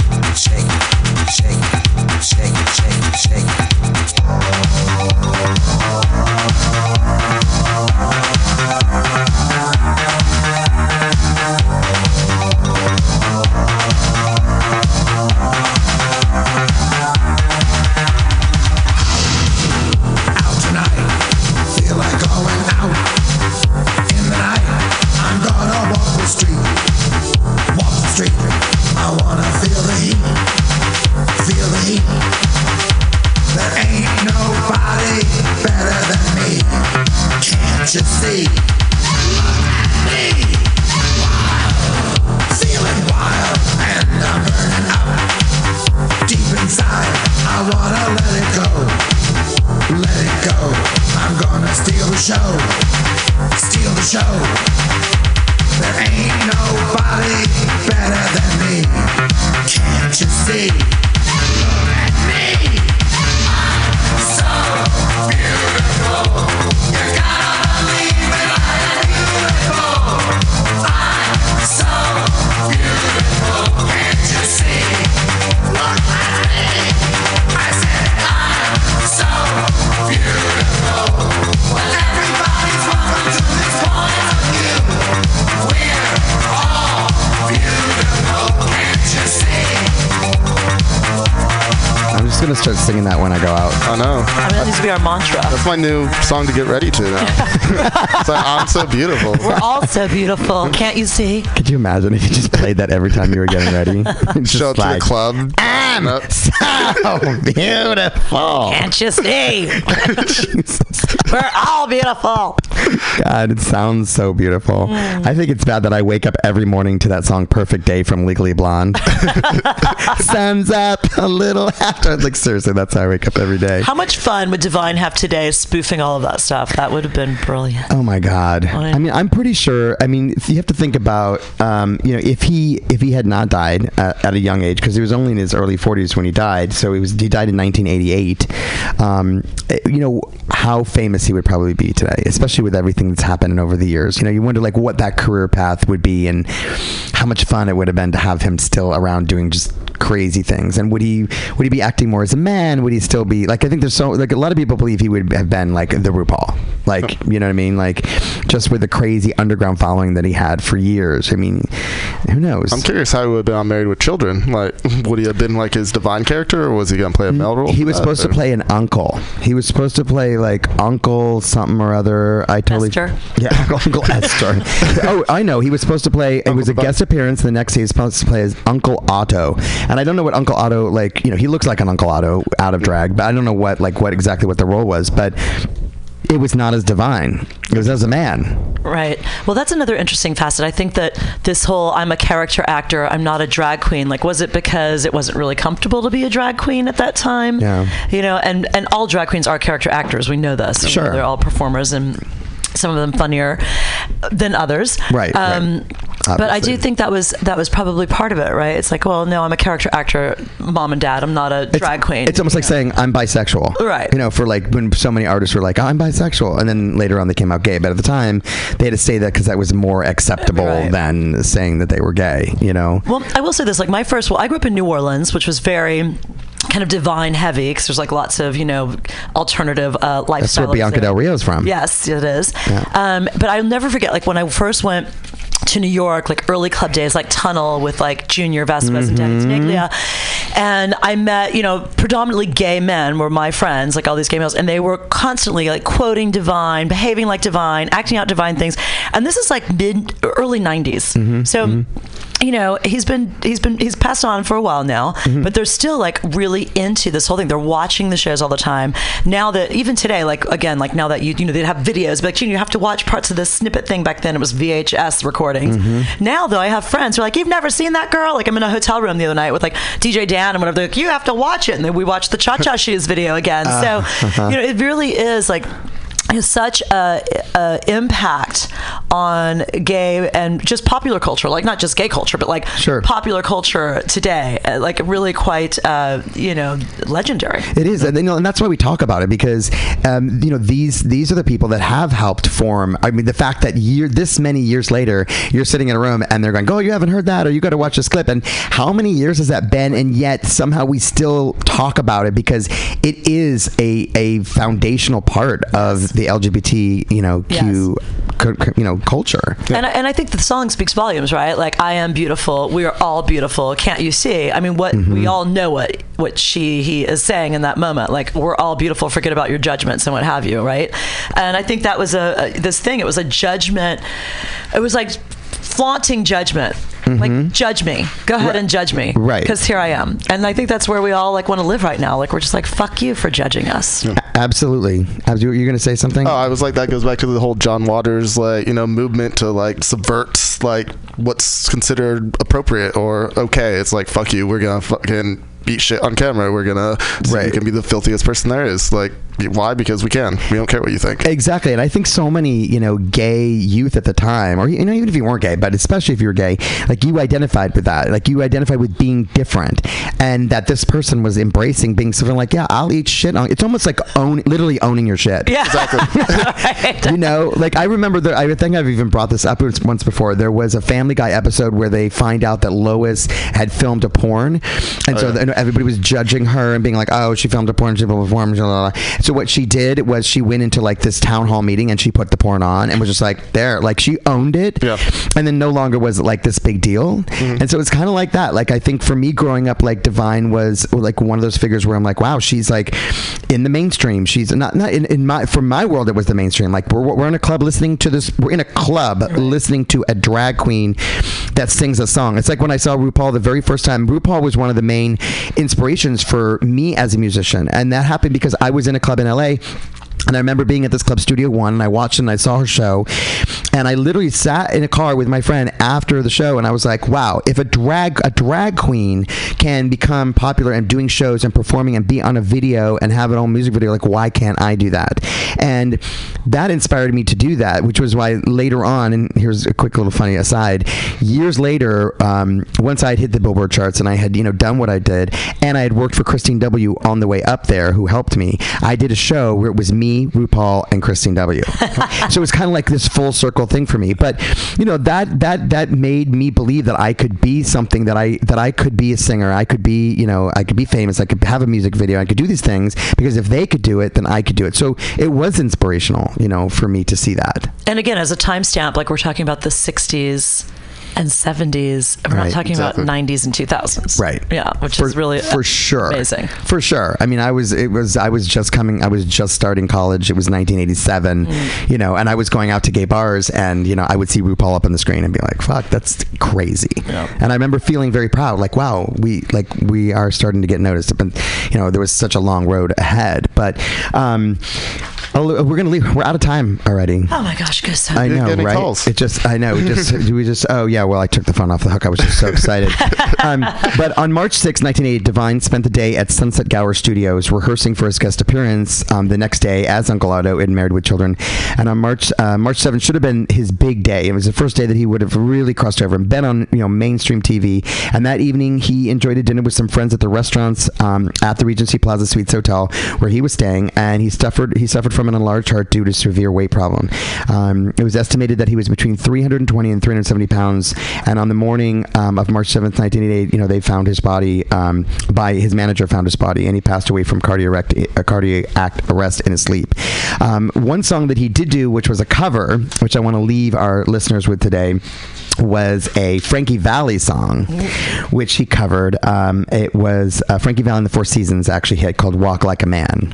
Know. I mean, that needs to be our mantra. That's my new song to get ready to now. it's like, I'm so beautiful. We're all so beautiful. Can't you see? Could you imagine if you just played that every time you were getting ready? Just Show up to the club. I'm Nope. so beautiful. Can't you see? Jesus. We're all beautiful. God, it sounds so beautiful. I think it's bad that I wake up every morning to that song "Perfect Day" from Legally Blonde. Sun's up a little after. Like seriously, that's how I wake up every day. How much fun would Divine have today spoofing all of that stuff? That would have been brilliant. Oh my God! I- mean, I'm pretty sure. I mean, if you have to think about, um, you know, if he if he had not died uh, at a young age, because he was only in his early 40s when he died, so he was he died in 1988. Um, eh, you know how famous he would probably be today, especially with everything that's happened over the years. You know, you wonder like what that career path would be and how much fun it would have been to have him still around doing just crazy things and would he would he be acting more as a man would he still be like i think there's so like a lot of people believe he would have been like the rupaul like you know what i mean like just with the crazy underground following that he had for years i mean who knows I'm curious how he would have been on Married with Children. Like, would he have been like his divine character, or was he gonna play a male role? he was that, supposed to or- play an uncle. He was supposed to play like Uncle something or other. I totally Esther? Yeah, Uncle, Uncle Esther. Oh, I know. He was supposed to play. It was a Buck. guest appearance. The next day, he was supposed to play as Uncle Otto. And I don't know what Uncle Otto like. You know, he looks like an Uncle Otto out of drag, but I don't know what like what exactly what the role was. But it was not as divine. It was as a man. Right. Well, that's another interesting facet. I think that this whole I'm a character actor, I'm not a drag queen. Like, was it because it wasn't really comfortable to be a drag queen at that time? Yeah. You know, and and all drag queens are character actors. We know this. You know, Sure. they're all performers and. Some of them funnier than others, Right, Um, right. But I do think that was that was probably part of it, right? It's like, well, no, I'm a character actor, mom and dad. I'm not a drag queen. It's almost like saying I'm bisexual. Right. You know, for like when so many artists were like, I'm bisexual. And then later on they came out gay. But at the time, they had to say that because that was more acceptable Right. than saying that they were gay, you know? Well, I will say this: like my first, well, I grew up in New Orleans, which was very kind of divine heavy because there's like lots of you know alternative uh, lifestyle. That's where Bianca Del Rio's from. Yes, it is. Yeah. Um, but I'll never forget, like when I first went to New York, like early club days, like Tunnel with like Junior Vasquez and Danny Mm-hmm. Tenaglia, and I met you know predominantly gay men were my friends, like all these gay males, and they were constantly like quoting Divine, behaving like Divine, acting out Divine things, and this is like mid early '90s, Mm-hmm. so. You know, he's been he's been he's passed on for a while now, Mm-hmm. but they're still like really into this whole thing. They're watching the shows all the time. Now that even today, like again, like now that you you know they'd have videos, but like, you, know, you have to watch parts of this snippet thing. Back then, it was VHS recordings. Mm-hmm. Now though, I have friends who are like, "You've never seen that girl?" Like I'm in a hotel room the other night with like DJ Dan and whatever. They're like, "You have to watch it," and then we watched the Cha Cha Shoes video again. Uh, so uh-huh. you know, it really is like has such a, a impact on gay and just popular culture like not just gay culture but like Sure. popular culture today uh, like really quite uh, you know legendary It is, and, you know, and that's why we talk about it because um, you know these these are the people that have helped form. I mean, the fact that year this many years later, you're sitting in a room and they're going, "Oh, you haven't heard that, or you got to watch this clip." And how many years has that been? And yet somehow we still talk about it because it is a a foundational part of the LGBT you know Q cu- cu- you know culture. And, I, and I think the song speaks volumes, right? Like, I am beautiful. We are all beautiful. Can't you see? I mean, what Mm-hmm. we all know what what she he is saying in that moment. Like, we're all beautiful. Forget about your judgments and what have you, right? And I think that was a, a this thing. It was a judgment. It was like flaunting judgment. Like, judge me. Go ahead and judge me. Mm-hmm. Right. Because here I am. And I think that's where we all like want to live right now. Like, we're just like, fuck you for judging us. Absolutely. Abs- You're going to say something? Oh, I was like that goes back to the whole John Waters like you know movement to like subvert like what's considered appropriate or okay. It's like fuck you, we're gonna fucking beat shit on camera. We're gonna so Right. you can be the filthiest person there is. Like why? Because we can. We don't care what you think. Exactly, and I think so many you know gay youth at the time, or you know even if you weren't gay, but especially if you were gay, like you identified with that, like you identified with being different, and that this person was embracing being something like, yeah, I'll eat shit on. It's almost like own, literally owning your shit. Yeah. Exactly. You know, like I remember that. I think I've even brought this up once before. There was a Family Guy episode where they find out that Lois had filmed a porn, and oh, so then everybody was judging her and being like, "Oh, she filmed a porn, she filmed a porn." Blah, blah, blah. So what she did was she went into like this town hall meeting and she put the porn on and was just like, "There," like she owned it, Yeah. and then no longer was it like this big deal. Mm-hmm. And so it's kind of like that. Like I think for me growing up, like Divine was like one of those figures where I'm like, wow, she's like in the mainstream. She's not not in, in my for my world it was the mainstream. Like we're we're in a club listening to this. We're in a club listening to a drag queen that sings a song. It's like when I saw RuPaul the very first time. RuPaul was one of the main inspirations for me as a musician, and that happened because I was in a club in LA. And I remember being at this club, Studio One, and I watched and I saw her show. And I literally sat in a car with my friend after the show, and I was like, "Wow! If a drag a drag queen can become popular and doing shows and performing and be on a video and have an own music video, like why can't I do that?" And that inspired me to do that, which was why later on, and here's a quick little funny aside. Years later, um, once I had hit the Billboard charts and I had you know done what I did, and I had worked for Kristine W on the way up there, who helped me. I did a show where it was me, RuPaul, and Kristine W. so it was kind of like this full circle thing for me. But you know that that that made me believe that I could be something that I that I could be a singer. I could be you know I could be famous. I could have a music video. I could do these things because if they could do it, then I could do it. So it was inspirational, you know, for me to see that. And again, as a timestamp, like we're talking about the 60s and 70s. We're Right, not talking exactly. about 90s and 2000s. Right. Yeah, which for, is really for sure amazing. For sure. I mean, I was it was I was just coming. I was just starting college. It was 1987. Mm. You know, and I was going out to gay bars, and you know, I would see RuPaul up on the screen and be like, "Fuck, that's crazy." Yeah. And I remember feeling very proud, like, "Wow, we like we are starting to get noticed." But you know, there was such a long road ahead. But um, I'll- we're gonna leave. We're out of time already. Oh my gosh, Gusto. I didn't know, right? calls. It just, I know, we just, we just, oh yeah, well, I took the phone off the hook. I was just so excited. um, but on March 6, 1980, Divine spent the day at Sunset Gower Studios rehearsing for his guest appearance um, the next day as Uncle Otto in Married with Children. And on March, uh, March 7 should have been his big day. It was the first day that he would have really crossed over and been on, you know, mainstream TV. And that evening, he enjoyed a dinner with some friends at the restaurants um, at the Regency Plaza Suites Hotel where he was staying, and he suffered, he suffered from an enlarged heart due to severe weight problem. Um, it was estimated that he was between 320 and 370 pounds. And on the morning um, of March 7th, 1988, you know, they found his body um, by his manager found his body, and he passed away from cardiac uh, cardiac arrest in his sleep. Um, one song that he did do, which was a cover, which I want to leave our listeners with today. Was a Frankie Valli song, which he covered. Um, it was uh, Frankie Valli and the Four Seasons actually hit called "Walk Like a Man."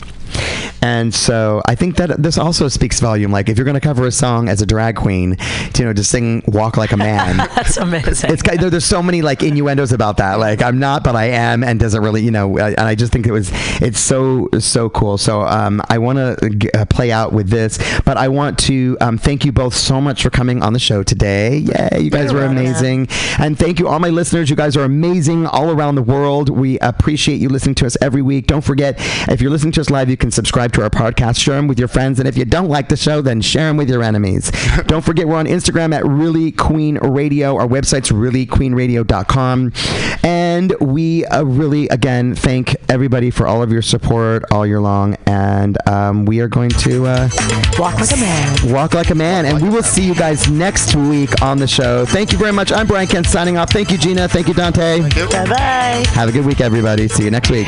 And so I think that this also speaks volume. Like if you're going to cover a song as a drag queen, to, you know, to sing "Walk Like a Man," That's amazing. it's there, there's so many like innuendos about that. Like I'm not, but I am, and doesn't really, you know. uh, And I just think it was, it's so so cool. So um, I want to uh, play out with this, but I want to um, thank you both so much for coming on the show today. Yeah, you guys You're were amazing, and thank you all my listeners. You guys are amazing all around the world. We appreciate you listening to us every week. Don't forget, if you're listening to us live, you can subscribe to our podcast, share them with your friends, and if you don't like the show, then share them with your enemies. don't forget, we're on Instagram at Really Queen Radio. Our website's reallyqueenradio.com. And we uh, really, again, thank everybody for all of your support all year long. And um, we are going to uh, Walk like a man. walk like a man. And we will see you guys next week on the show. Thank you very much. I'm Brian Kent signing off. Thank you, Gina. Thank you, Dante. Bye bye. Have a good week, everybody. See you next week.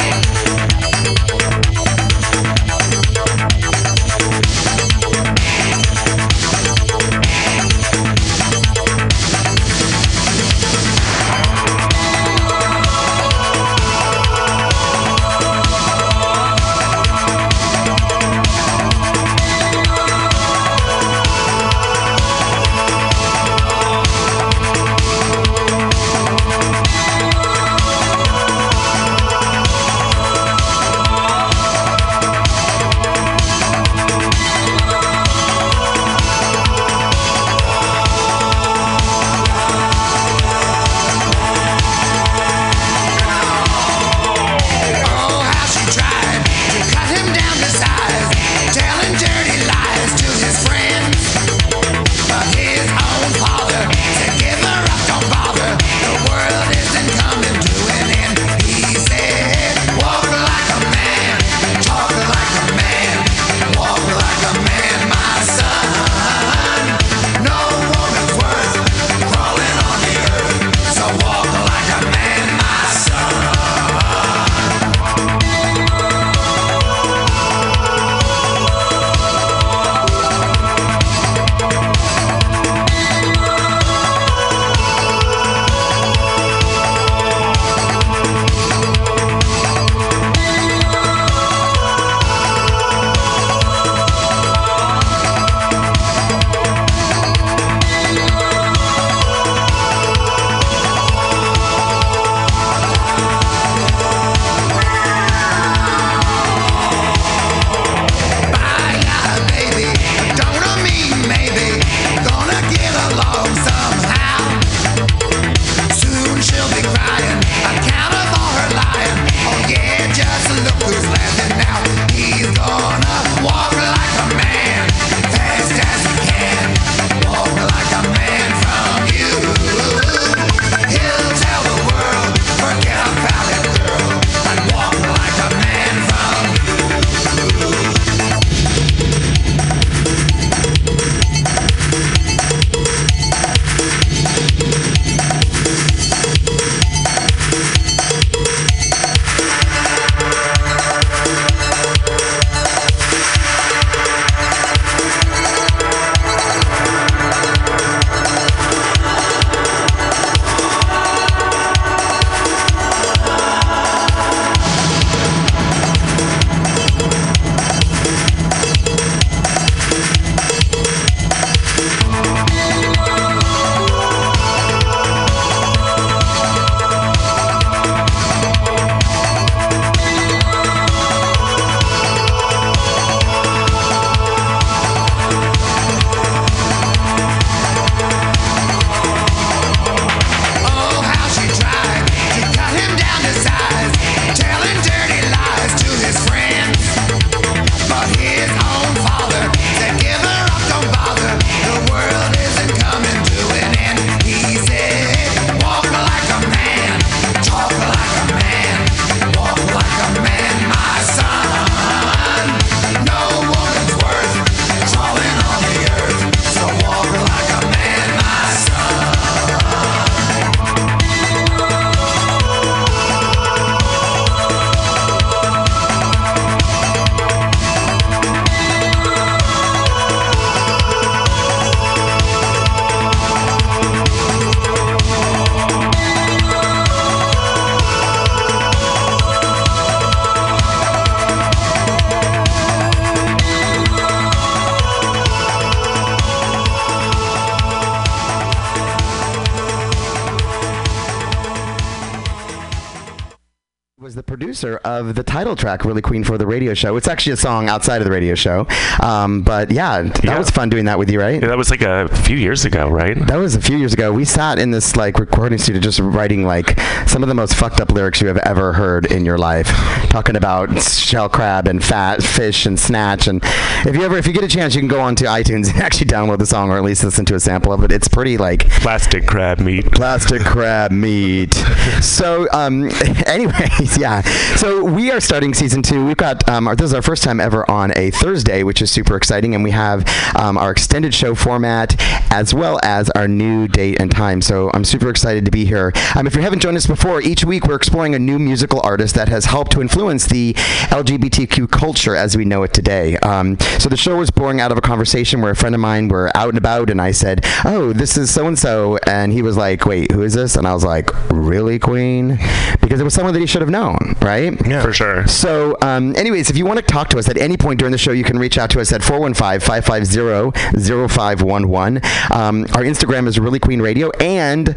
Producer of the title track, "Really Queen" for the radio show. It's actually a song outside of the radio show, um, but yeah, that Yeah. was fun doing that with you, right? Yeah, that was like a few years ago, right? That was a few years ago. We sat in this like recording studio just writing like some of the most fucked up lyrics you have ever heard in your life. Talking about shell crab and fat fish and snatch and if you ever if you get a chance you can go onto iTunes and actually download the song or at least listen to a sample of it. It's pretty like Plastic crab meat. plastic crab meat. So, um, anyways, yeah. So we are starting season two. We've got um, our, this is our first time ever on a Thursday, which is super exciting, and we have um, our extended show format as well as our new date and time. So I'm super excited to be here. Um, if you haven't joined us before, each week we're exploring a new musical artist that has helped to influence the LGBTQ culture as we know it today. Um, so the show was born out of a conversation where a friend of mine were out and about, and I said, "Oh, this is so and so," and he was like, "Wait, who is this?" And I was like, "Really, Queen?" Because it was someone that he should have known, right? Yeah. For sure. So, um, anyways, if you want to talk to us at any point during the show, you can reach out to us at 415-550-0511. Um, our Instagram is Really Queen Radio, and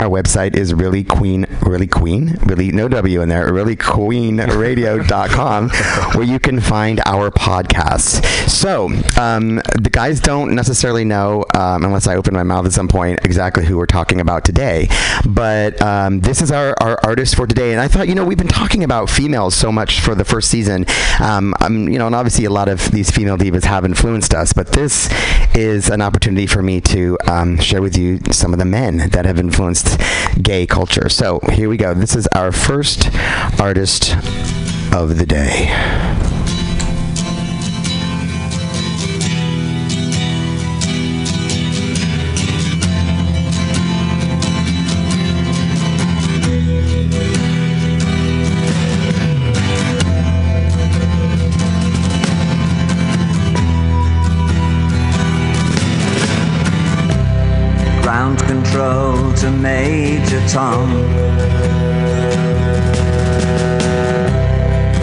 our website is really queen really queen really no w in there really queenradio.com where you can find our podcasts so um, the guys don't necessarily know um, unless i open my mouth at some point exactly who we're talking about today. But um, this is our, our artist for today and i thought you know we've been talking about females so much for the first season. Um, um, you know and obviously a lot of these female divas have influenced us but this is an opportunity for me to um, share with you some of the men that have influenced gay culture. So here we go. This is our first artist of the day Tom.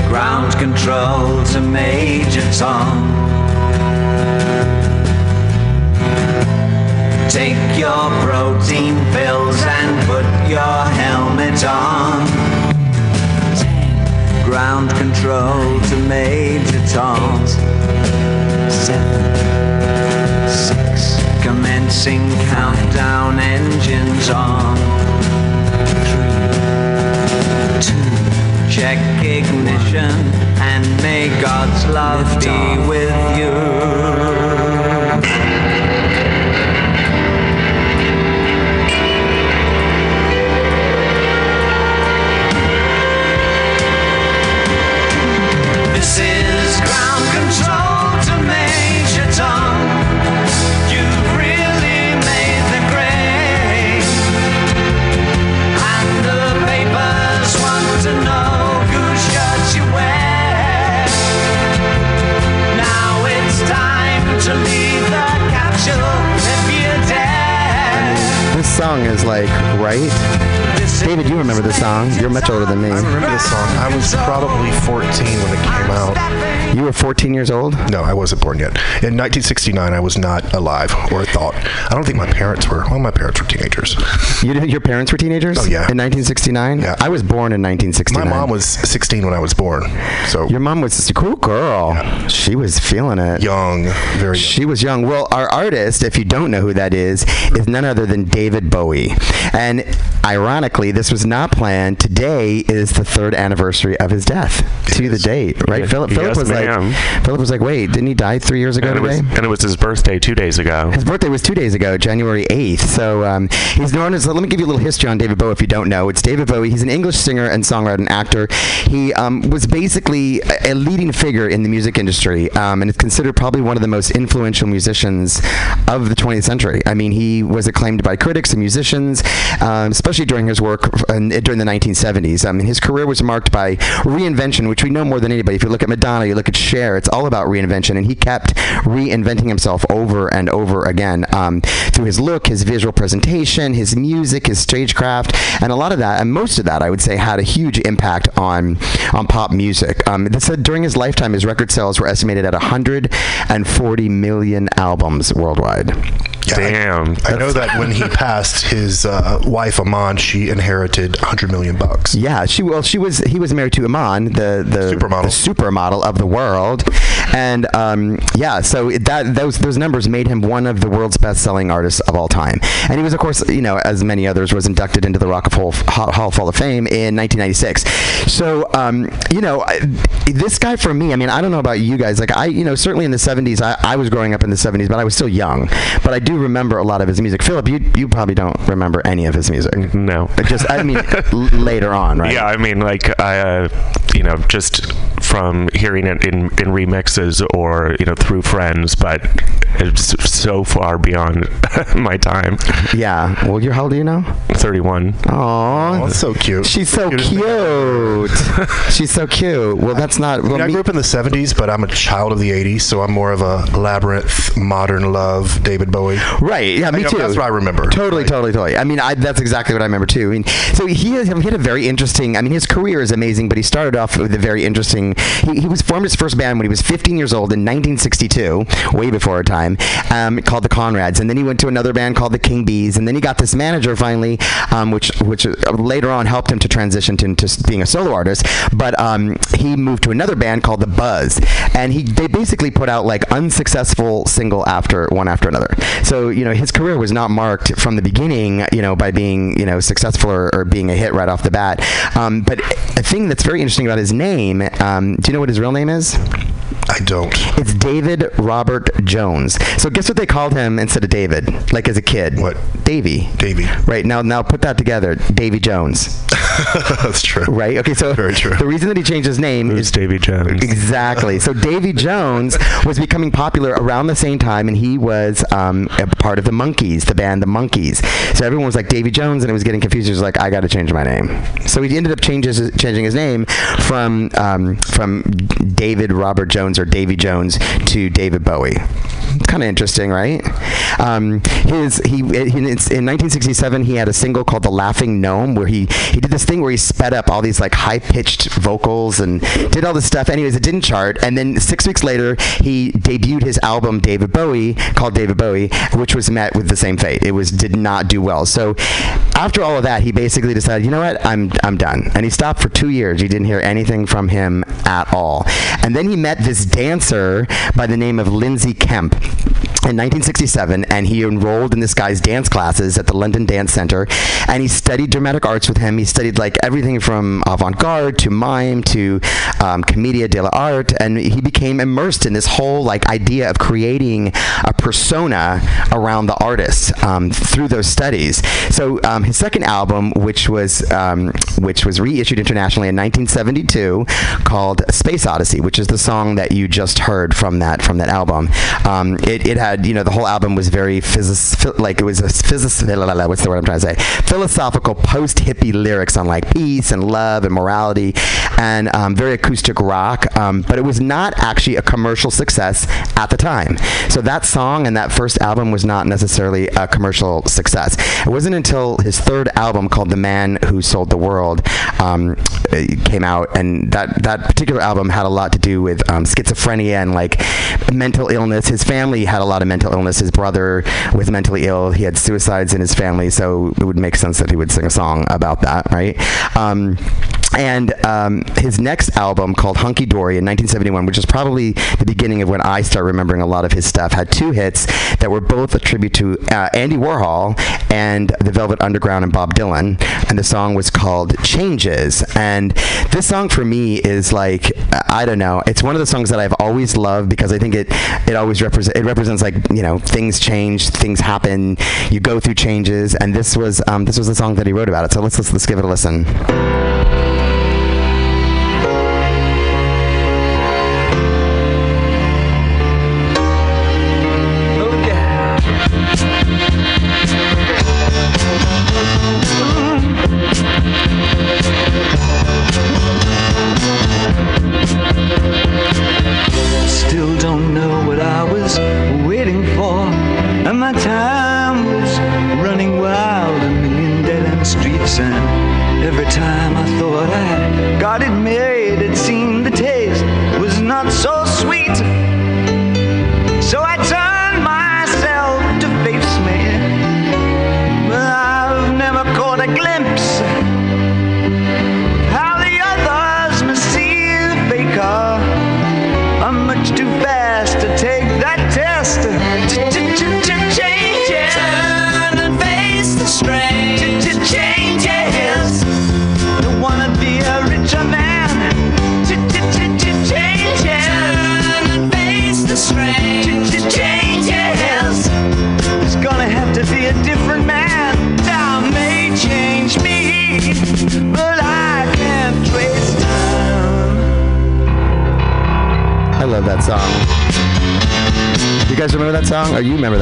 Ground control to Major Tom. Take your protein pills and put your helmet on. Ground control to Major Tom. Seven, six. Commencing countdown engines on. Two. Check ignition and may God's love be with you. Song is like right david you remember this song you're much older than me I remember this song. I was probably 14 when it came out. you were 14 years old No, I wasn't born yet. In 1969, I was not alive or thought. I don't think my parents were. Well, my parents were teenagers. you, your parents were teenagers Oh, yeah. in 1969 Yeah. i was born in 1969. My 1969 mom was 16 when I was born. So Your mom was a cool girl. She was feeling it. young, very young. She was young. Well, our artist, if you don't know who that is, is none other than David Bowie. And ironically, this was not planned. Today is the third anniversary of his death to the date, right? Yes, Philip, Philip yes, was ma'am. like, Philip was like, wait, didn't he die three years ago And it, was, today? and it was his birthday two days ago. His birthday was two days ago, January 8th. So um, he's known as, let me give you a little history on David Bowie if you don't know. It's David Bowie. He's an English singer and songwriter and actor. He um, was basically a, a leading figure in the music industry um, and is considered probably one of the most influential musicians of the 20th century. I mean, he was acclaimed by critics and musicians, um, especially during his work in, during the 1970s. I mean, his career was marked by reinvention, which we know more than anybody. If you look at Madonna, you look at Cher, it's all about reinvention, and he kept reinventing himself over and over again um, through his look, his visual presentation, his music, his stagecraft, and a lot of that, and most of that, I would say, had a huge impact on on pop music. Um, they said during his lifetime, his record sales were estimated at 140 million albums worldwide. Damn. I know that when he passed, his uh, wife Iman, she inherited 100 million bucks. Yeah, she well, she was he was married to Iman, the the Supermodel. the supermodel of the world, and um, yeah, so that those those numbers made him one of the world's best selling artists of all time. And he was, of course, you know, as many others, was inducted into the Rock of Hall, Hall Hall of Fame in 1996. So um, you know, this guy for me, I mean, I don't know about you guys, like I, you know, certainly in the 70s, I, I was growing up in the 70s, but I was still young, but I do remember a lot of his music. Philip, you you probably don't remember any of his music. No. Just I mean, l- later on, right? Yeah, I mean, like I, uh, you know, just from hearing it in, in remixes or you know through friends, but it's so far beyond my time. Yeah. Well, you're how old are you now? Thirty-one. Aww. Oh, that's so cute. She's so cute. She's so cute. Well, that's not. I, mean, Well, I me- grew up in the 70s, but I'm a child of the 80s, so I'm more of a labyrinth, modern love, David Bowie. Right. Yeah, me You know, too. That's what I remember. Totally, totally, totally. I mean, I, that's exactly what I remember too. I mean, so he has, he had a very interesting. I mean, his career is amazing, but he started off with a very interesting. He, he was formed his first band when he was 15 years old in 1962, way before our time, um, called the Konrads, and then he went to another band called the King Bees, and then he got this manager finally, um, which which uh, later on helped him to transition to, into being a solo artist. But um, he moved to another band called the Buzz, and he they basically put out like unsuccessful single after one after another. So you know his career was not marked from the beginning, you know, by being you know successful or, or being a hit right off the bat. Um, but a thing that's very interesting about his name, um, Um, do you know what his real name is? I don't. It's David Robert Jones. So guess what they called him instead of David, like as a kid? What? Davy. Davy. Right now, now put that together, Davy Jones. that's true. Right. Okay. So Very true. the reason that he changed his name Who's is Davy Jones? Exactly. So Davy Jones was becoming popular around the same time, and he was um, a part of the Monkees, the band The Monkees. So everyone was like Davy Jones, and it was getting confused. He was like, I got to change my name. So he ended up changes, changing his name from um, from David Robert Jones or Davy Jones to David Bowie. It's kind of interesting, right? Um, his he, he in 1967 he had a single called "The Laughing Gnome" where he he did this thing where he sped up all these like high pitched vocals and did all this stuff. Anyways, it didn't chart, and then six weeks later he debuted his album David Bowie called David Bowie, which was met with the same fate. It was did not do well. So after all of that, he basically decided, you know what, I'm I'm done, and he stopped for two years. You didn't hear anything from him at all, and then he met this dancer by the name of Lindsay Kemp in 1967 and he enrolled in this guy's dance classes at the London Dance Center and he studied dramatic arts with him. He studied like everything from avant-garde to mime to um, commedia dell'arte and he became immersed in this whole like idea of creating a persona around the artist um, through those studies. So um, his second album which was um, which was reissued internationally in 1972 called Space Oddity which is the song that you just heard from that from that album. Um, it, it had you know the whole album was very physis, like it was a physis, what's the word I'm trying to say? Philosophical post hippie lyrics on like peace and love and morality and um, very acoustic rock um, but it was not actually a commercial success at the time. So that song and that first album was not necessarily a commercial success. It wasn't until his third album called The Man Who Sold the World um, came out and that that particular album had a lot to do with um, schizophrenia and like mental illness. His family had a lot of mental illness. His brother was mentally ill. He had suicides in his family so it would make sense that he would sing a song about that right? Um, and um, his next album called Hunky Dory in 1971, which is probably the beginning of when I start remembering a lot of his stuff, had two hits that were both a tribute to uh, Andy Warhol and the Velvet Underground and Bob Dylan. And the song was called Changes. And this song for me is like, I don't know, it's one of the songs that I've always loved because I think it, it always represents, it represents like, you know, things change, things happen, you go through changes. And this was, um, this was the song that he wrote about it. So let's, let's, let's give it a listen.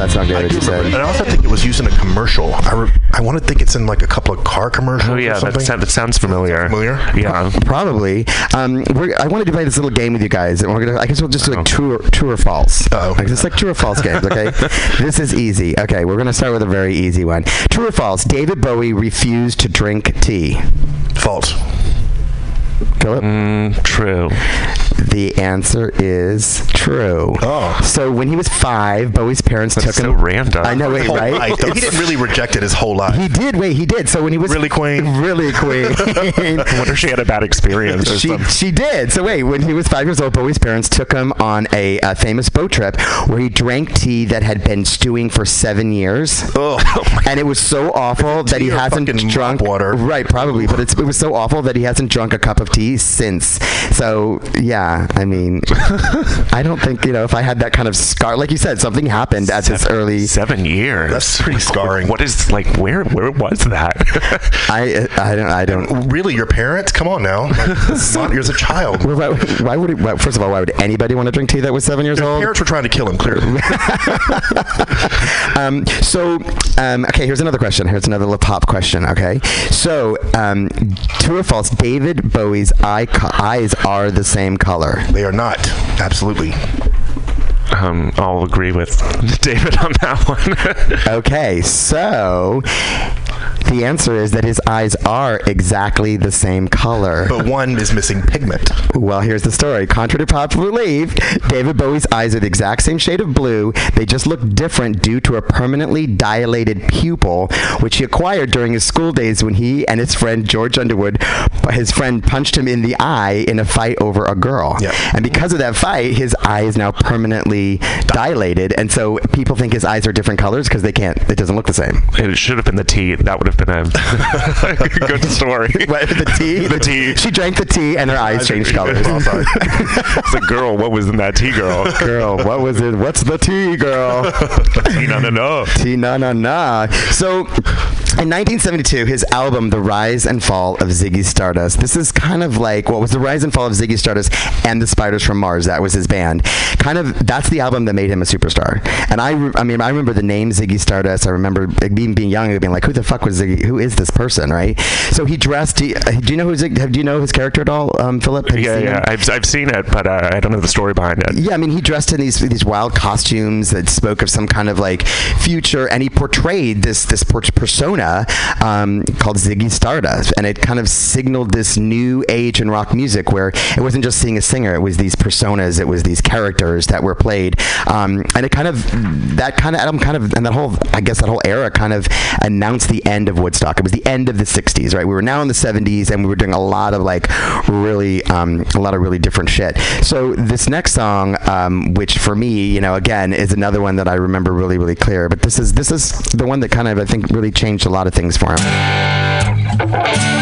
That song, David? You said. And I also think it was used in a commercial. I, re- I want to think it's in like a couple of car commercials. Oh or yeah, that, sound, that sounds familiar. Familiar? Yeah. Probably. Um, we're, I wanted to play this little game with you guys, and we're gonna. I guess we'll just do like true, or- true or false. Oh. Like, it's like true or false games. Okay. this is easy. Okay, we're gonna start with a very easy one. True or false? David Bowie refused to drink tea. False. Philip. Mm, true. The answer is true. Oh. So when he was five, Bowie's parents That's took so him. random. I know, wait, right? life, though. He didn't really reject it his whole life. He did. Wait, he did. So when he was Really, Queen? really queen. I wonder if she had a bad experience or she, something. she did. So wait, when he was five years old, Bowie's parents took him on a, uh famous boat trip where he drank tea that had been stewing for seven years. Oh, And it was so awful that he or hasn't drunk water? Right, probably, but it's, it was so awful that he hasn't drunk a cup of tea since. So yeah, I mean, I don't think you know if I had that kind of scar, like you said, something happened at this early. Seven years. That's pretty scarring. What is like? Where? Where was that? I I don't I don't. really, your parents? Come on now. Like, not- you're a child. Why, why would it, why, first of all why would anybody want to drink tea that was seven years His old? parents were trying to kill him, clearly. um, so, um, okay, here's another question. Here's another little pop question. Okay, so um, true or false? David Bowie's eye co- eyes are the same color. They are not. Absolutely. um, I'll agree with David on that one. Okay, so the answer is that his eyes are exactly the same color. But one is missing pigment. Well, here's the story. Contrary to popular belief, David Bowie's eyes are the exact same shade of blue. They just look different due to a permanently dilated pupil, which he acquired during his school days when he and his friend George Underwood, his friend, punched him in the eye in a fight over a girl. Yep. And because of that fight, his eye is now permanently dilated, and so people think his eyes are different colors because they can't. It doesn't look the same. it should have been the tea. That would have been a good story. What, the tea? The tea. She drank the tea, and her eyes changed colors. it's a girl. What was in that tea, girl? girl, what was it? What's the tea, girl? tea, no, no, no. Tea, na na na. So, in 1972, his album "The Rise and Fall of Ziggy Stardust." This is kind of like what was the rise and fall of Ziggy Stardust and the Spiders from Mars. That was his band. Kind of that's the album that made him a superstar. And I, re- I mean, I remember the name Ziggy Stardust. I remember being being young and being like, "Who the fuck was Ziggy? Who is this person?" Right? So he dressed. Do you, do you know who Zig, Do you know his character at all, um, Philip? Have Yeah, yeah. I've, I've seen it, but uh, I don't know the story behind it. Yeah, I mean, he dressed in these these wild costumes that spoke of some kind of like future, and he portrayed this this per- um, called Ziggy Stardust, and it kind of signaled this new age in rock music where it wasn't just seeing a singer; it was these personas, it was these characters that were played, um, and it kind of that kind of album kind of and that whole I guess that whole era kind of announced the end of Woodstock. It was the end of the '60s, right? We were now in the '70s, and we were doing a lot of like really um, a lot of really different shit. So this next song, um, which for me, you know, again, is another one that I remember really, really clear. But this is this is the one that kind of I think really changed a lot of things for him.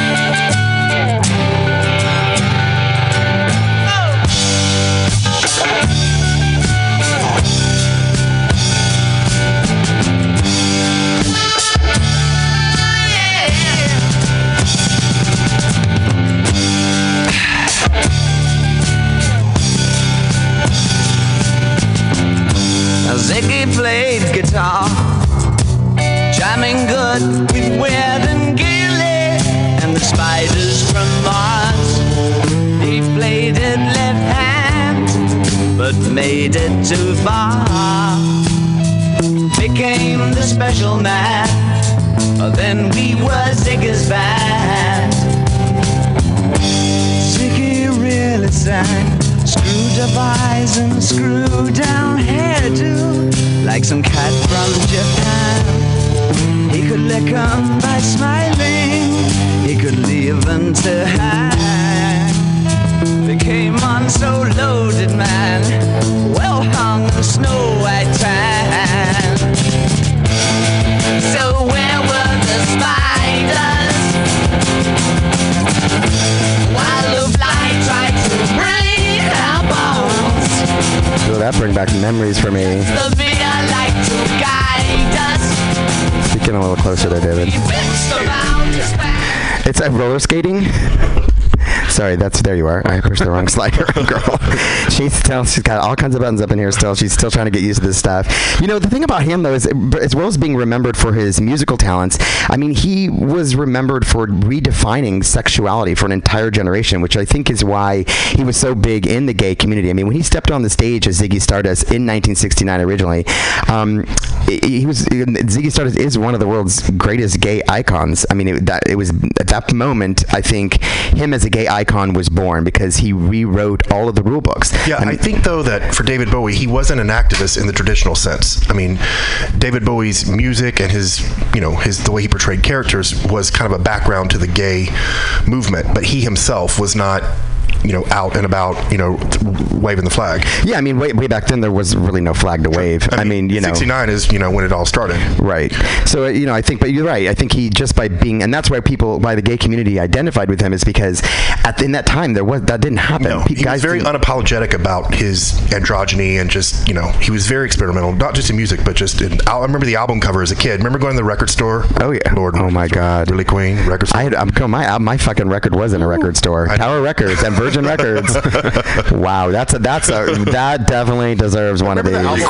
Made it too far. Became the special man, then we were Ziggy's band. Ziggy really sang. Screwed up eyes and screwed down hairdo, like some cat from Japan. He could lick 'em by smiling, he could leave them to hang. Came on so loaded, man, well hung in snow white tan. So where were the spiders? While the fly tried to break our bones, So that bring back memories for me. the fear like to guide us. Speaking a little closer there, David. He fixed around his back. It's a roller skating. Sorry, that's there you are. I pushed the wrong slider, girl. She's still she's got all kinds of buttons up in here. Still, she's still trying to get used to this stuff. You know, the thing about him though is, as well as being remembered for his musical talents, I mean, he was remembered for redefining sexuality for an entire generation, which I think is why he was so big in the gay community. I mean, when he stepped on the stage as Ziggy Stardust in 1969 originally, um, he was Ziggy Stardust is one of the world's greatest gay icons. I mean, it, that it was at that moment. I think him as a gay icon was born because he rewrote all of the rule books. Yeah, And- I think though that for David Bowie, he wasn't an activist in the traditional sense. I mean, David Bowie's music and his, you know, his the way he portrayed characters was kind of a background to the gay movement, but he himself was not, you know, out and about, you know, waving the flag. yeah, I mean, way, way back then there was really no flag to wave. I mean, you know, 69 is, you know, when it all started. Right. So uh, you know, I think, but you're right. I think he just by being, and that's why people, why the gay community identified with him is because at in that time there was that didn't happen. No, he was very didn't- unapologetic about his androgyny and just, you know, he was very experimental, not just in music, but just in. I remember the album cover as a kid. Remember going to the record store? Oh yeah. Lord. Oh my God. Really Queen record store. I had, I'm, my uh, my fucking record was in a record store, I- Tower Records and Virgin Records. wow, that's a that's a that definitely deserves one of these. The album,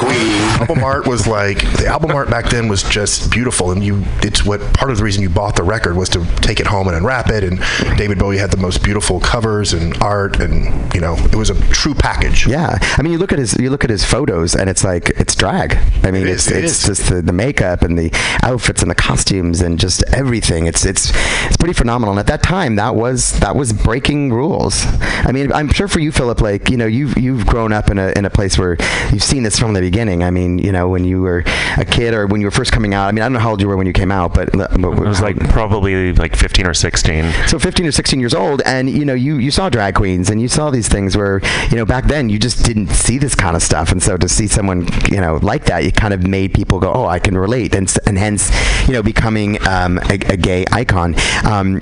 album art was like the album art back then was just beautiful, and you it's what part of the reason you bought the record was to take it home and unwrap it. And David Bowie had the most beautiful covers and art, and you know it was a true package. Yeah, I mean, you look at his you look at his photos, and it's like it's drag. I mean, It it's is, it it's is. just the, the makeup and the outfits and the costumes and just everything. It's it's it's pretty phenomenal. And at that time, that was that was breaking rules. I mean, I'm sure for you, Philip, like you know, you've you've grown up in a in a place where you've seen this from the beginning. I mean, you know, when you were a kid or when you were first coming out. I mean, I don't know how old you were when you came out, but, but It was like probably like 15 or 16. so 15 or 16 years old and you know you, you saw drag queens and you saw these things where you know back then you just didn't see this kind of stuff. And so to see someone you know like that it kind of made people go oh i can relate. And, and hence you know becoming um, a, a gay icon. Um,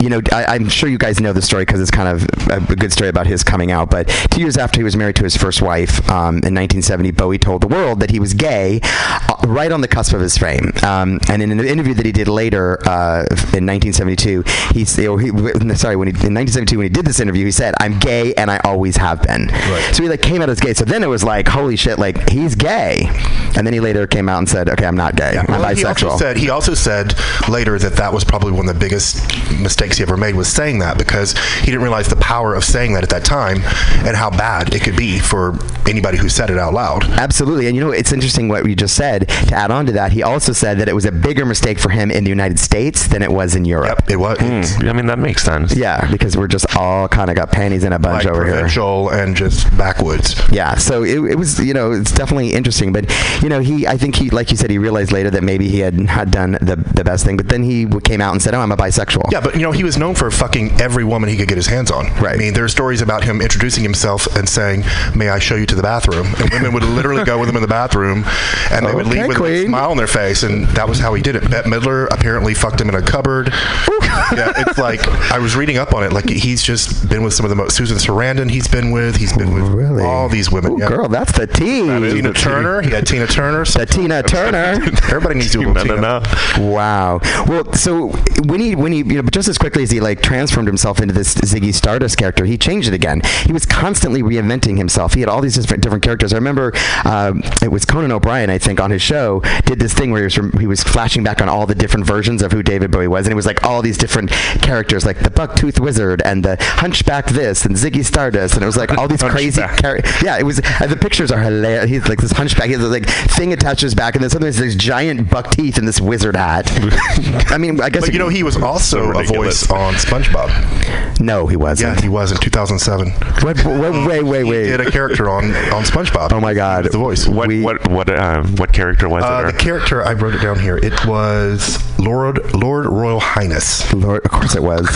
you know I, i'm sure you guys know the story because it's kind of a, a good story about his coming out. But two years after he was married to his first wife um, in 1970 bowie told the world that he was gay uh, right on the cusp of his fame. Um, and in an interview that he did later uh, in 1972 he's or he, sorry when he, in 1972 when he did this interview he said i'm gay and i always have been so he like came out as gay so then it was like holy shit like he's gay and then he later came out and said okay i'm not gay i'm Well, he bisexual also said he also said later that that was probably one of the biggest mistakes he ever made was saying that because he didn't realize the power of saying that at that time and how bad it could be for anybody who said it out loud. Absolutely. And you know, it's interesting what you just said. To add on to that, he also said that it was a bigger mistake for him in the United States than it was in Europe. Yep, it was. Hmm. I mean, that makes sense. Yeah, because we're just all kind of got panties in a bunch Like over here. provincial and just backwoods. Yeah, so it, it was, you know, it's definitely interesting. But, you know, he, I think he, like you said, he realized later that maybe he had not done the, the best thing. But then he came out and said, oh, I'm a bisexual. Yeah, but you know, he was known for fucking every woman he could get his hands on. Right. I mean, there are stories about him introducing himself and saying, "May I show you to the bathroom?" And women would literally go with him in the bathroom, and they would leave with a smile on their face, and that was how he did it. Bette Midler apparently fucked him in a cupboard. yeah, it's like I was reading up on it. Like he's just been with some of the most Susan Sarandon. He's been with. He's been with Really? all these women. Ooh, yeah. girl, that's the tea. Tina Turner. He had Tina Turner. The Tina Turner. Everybody needs to do a No, no, Tina. no. Wow. Well, so when he when he you know just as quickly as he like transformed himself into this Ziggy Stardust character, he changed it again. He was constantly reinventing himself. He had all these different different characters. I remember um, it was Conan O'Brien, I think, on his show did this thing where he was rem- he was flashing back on all the different versions of who David Bowie was, and it was like all these different characters, like the Bucktooth Wizard and the Hunchback this and Ziggy Stardust, and it was like all these crazy Hunchback. Yeah, it was. Uh, the pictures are hilarious. He's like this hunchback. He has this like thing attached to his back, and then sometimes there's giant buck teeth in this wizard hat. I mean, I guess. But you know, he was also So a voice on SpongeBob. no, he wasn't. Yeah, he was in 2007. What, what, wait, wait, He did a character on on SpongeBob. Oh my God. The voice. What We- what what um, what character was Uh, it? the character I wrote it down here. It was Lord Lord Royal Highness. Lord, of course it was.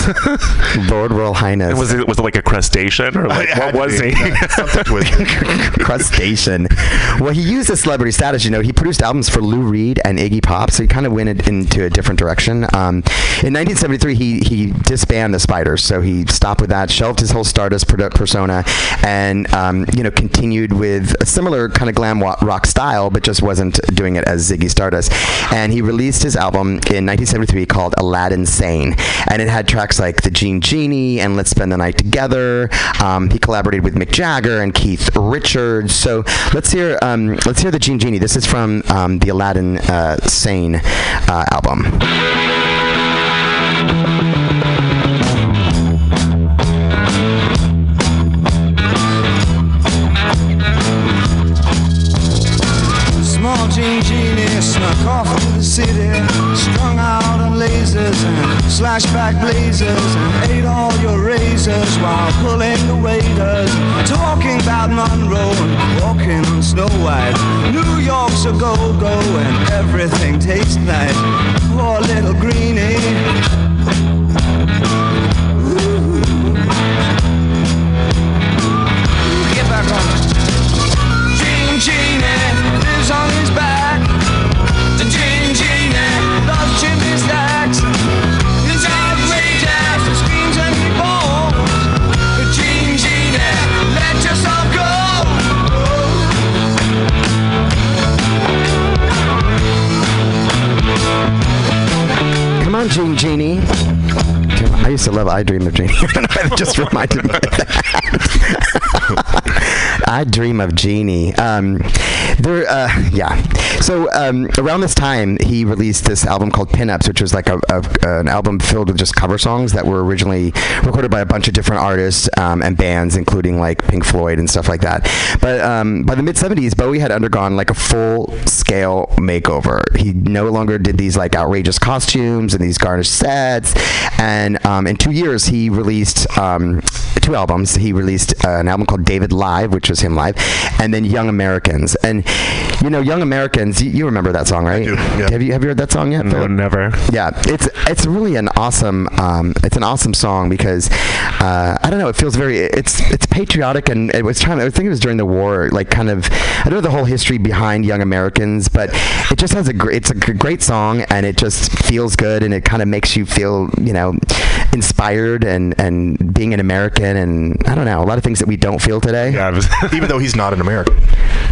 Lord Royal Highness. was it was it like a crustacean or like what was he? Something it. crustacean. Well, he used his celebrity status. You know, he produced albums for Lou Reed and Iggy Pop, so he kind of went in- into a different direction. Um, in 1973, he he disbanded the Spiders, so he stopped with that, shelved his whole Stardust persona, and um, you know continued with a similar kind of glam rock style, but just wasn't doing it as Ziggy Stardust. And he released his album in 1973 called Aladdin Sane, and it had tracks like The Jean Genie and Let's Spend the Night Together. Um, he collaborated with Mick Jagger and Keith Richards. So let's hear um, let's hear The Jean Genie. This is from um, the Aladdin uh, Sane uh, album. Small Jean Genie snuck off to the city, lasers and slashback blazers, and ate all your razors while pulling the waiters, talking about Monroe and walking on Snow White. New York's a go-go and everything tastes nice. Poor little greenie. On, Jean Genie. I used to love I Dream of Jeannie. it just reminded me of that. I Dream of Jeannie. Um, there, uh, yeah. So um, around this time, he released this album called Pinups, which was like a, a, an album filled with just cover songs that were originally recorded by a bunch of different artists um, and bands, including like Pink Floyd and stuff like that. But um, by the mid 70s, Bowie had undergone like a full scale makeover. He no longer did these like outrageous costumes and these garnished sets. And um, in two years, he released um, two albums. He released uh, an album called David Live, which was him live, and then Young Americans. And you know, Young Americans, you, you remember that song, right? do, yeah. Have you have you heard that song yet? No, Philip? never. Yeah, it's it's really an awesome um, it's an awesome song because uh, I don't know it feels very it's it's patriotic and it was trying I think it was during the war like kind of I don't know the whole history behind Young Americans but it just has a great it's a great song and it just feels good and it kind of makes you feel you know inspired and and being an American and I don't know a lot of things that we don't feel today. Yeah, was- Even though he's not an American.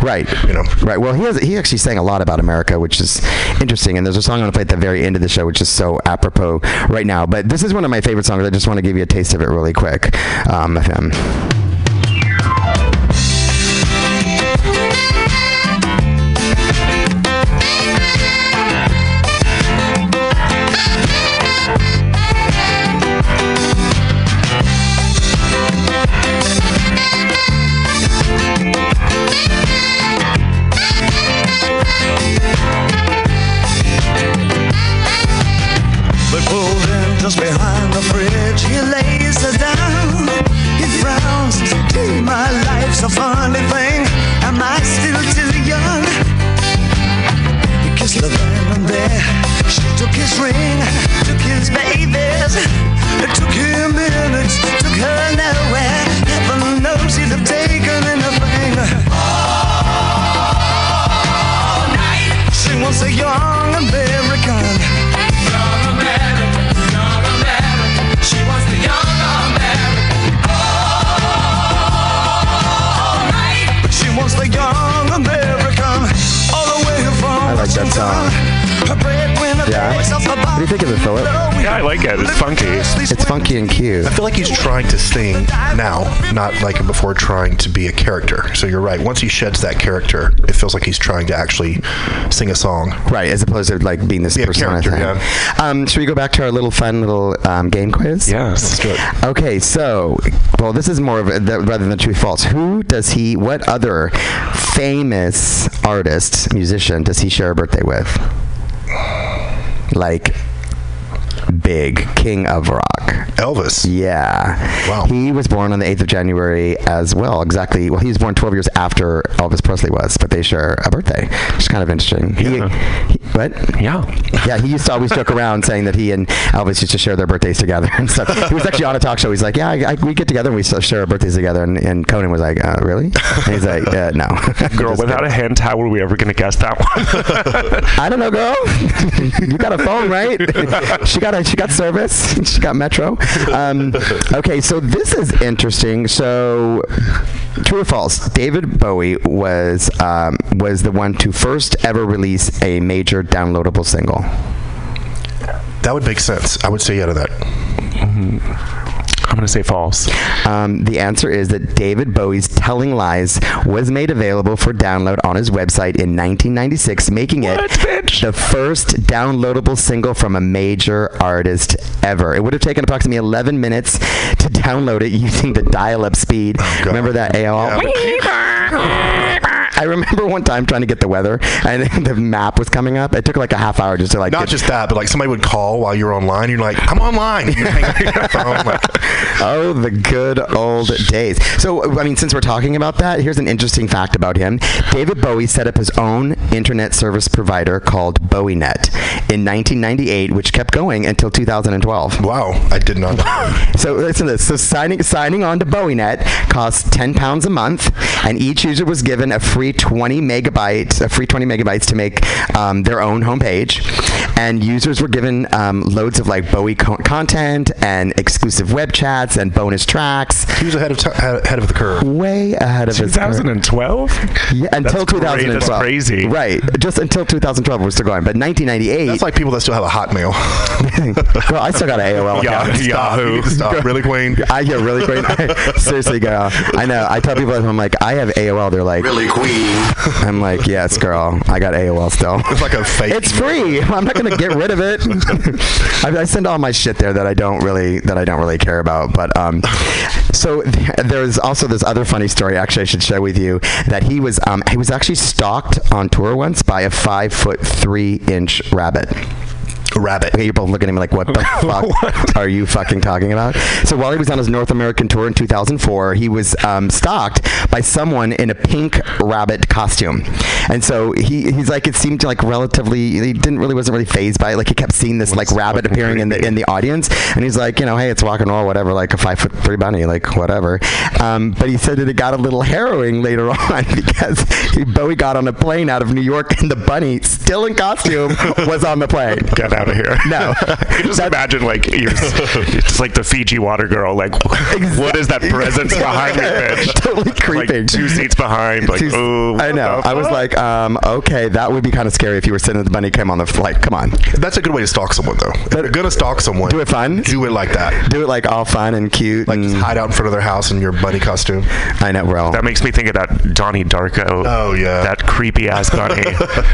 Right. You know. Right. Well, he has he actually sang a lot about America, which is interesting. And there's a song I'm going to play at the very end of the show, which is so apropos right now. But this is one of my favorite songs. I just want to give you a taste of it really quick. Um, of behind the fridge, he lays her down. He frowns, "Gee, my life's a funny thing. Am I still too young? He kissed her then and there. She took his ring, took his babies. It took him minutes, took her nowhere. Heaven knows he'd have taken anything. All night, she was a young like that song. Her Yeah. takes off her What do you think of it, Philip? Yeah, I like it. It's funky. It's funky and cute. I feel like he's trying to sing now, not like before trying to be a character. So you're right. Once he sheds that character, it feels like he's trying to actually sing a song. Right, as opposed to like being this Be a persona character, thing. Um, should we go back to our little fun little um, game quiz? Yes. Let's do it. Okay, so well, this is more of a, th- rather than true false. Who does he? What other famous artist, musician, does he share a birthday with? Like big king of rock. Elvis. Yeah. Wow. He was born on the 8th of January as well. Exactly. Well, he was born 12 years after Elvis Presley was, but they share a birthday, which is kind of interesting. He- Yeah. he- what? Yeah. Yeah, he used to always joke around saying that he and Elvis used to share their birthdays together and stuff. He was actually on a talk show. He's like, "Yeah, I, I, we get together and we share our birthdays together." And, and Conan was like, uh, "Really?" And he's like, uh, "No." Girl, without a hand, how were we ever going to guess that one? I don't know, girl. you got a phone, right? she got a she got service. She got Metro. Um, okay, so this is interesting. So, true or false? David Bowie was um, was the one to first ever release a major downloadable single. That would make sense. I would say yeah to that. I'm gonna say false. Um, the answer is that David Bowie's Telling Lies was made available for download on his website in 1996, making it bitch? the first downloadable single from a major artist ever. It would have taken approximately 11 minutes to download it using the dial-up speed. God. Remember that AOL? I remember one time trying to get the weather, and the map was coming up. It took like a half hour just to like. Not get- just that, but like somebody would call while you're online. You're like, I'm online. You hang up your phone. Like, Oh, the good old days. So, I mean, since we're talking about that, here's an interesting fact about him. David Bowie set up his own internet service provider called BowieNet in 1998, which kept going until 2012. wow, I did not. know. So listen to this. So signing signing on to BowieNet cost 10 pounds a month, and each user was given a free 20 megabytes, a free 20 megabytes to make um, their own homepage, and users were given um, loads of like Bowie co- content and exclusive web chats and bonus tracks. He was ahead of t- ahead of the curve. Way ahead of his 2012. Yeah, until That's great. 2012. That's crazy. Right, just until 2012 we're still going. But 1998. That's like people that still have a Hotmail. well, I still got an AOL Yeah, account. Stop. Yahoo. Stop. Really, Queen? I get really great. Seriously, girl. I know. I tell people I'm like, I have AOL. They're like, Really, Queen? I'm like, yes, girl. I got AOL still. It's like a fake. It's free. I'm not gonna get rid of it. I, I send all my shit there that I don't really that I don't really care about. But um, so th- there's also this other funny story. Actually, I should share with you that he was um he was actually stalked on tour once by a five foot three inch rabbit. Rabbit. Okay, you're both looking at me like, what the fuck are you fucking talking about? So while he was on his North American tour in 2004, he was um, stalked by someone in a pink rabbit costume, and so he he's like, it seemed like relatively, he didn't really wasn't really phased by it. Like he kept seeing this like rabbit appearing in the in the audience, and he's like, you know, hey, it's rock and roll, whatever, like a five foot three bunny, like whatever. Um, but he said that it got a little harrowing later on because he, Bowie got on a plane out of New York, and the bunny, still in costume, was on the plane. Get out of here. No. you just imagine like you're it's like the Fiji water girl. Like, what is that presence behind me, bitch? totally creeping. Like two seats behind. Like, Two- ooh. I know. I was like, um, okay, that would be kind of scary if you were sitting and the bunny came on the flight. Come on, That's a good way to stalk someone, though. If you're gonna stalk someone, do it fun. Do it like that. Do it like all fun and cute. Like and, just hide out in front of their house in your bunny costume. I know, Well, that makes me think of that Donnie Darko. Oh, yeah. that creepy ass bunny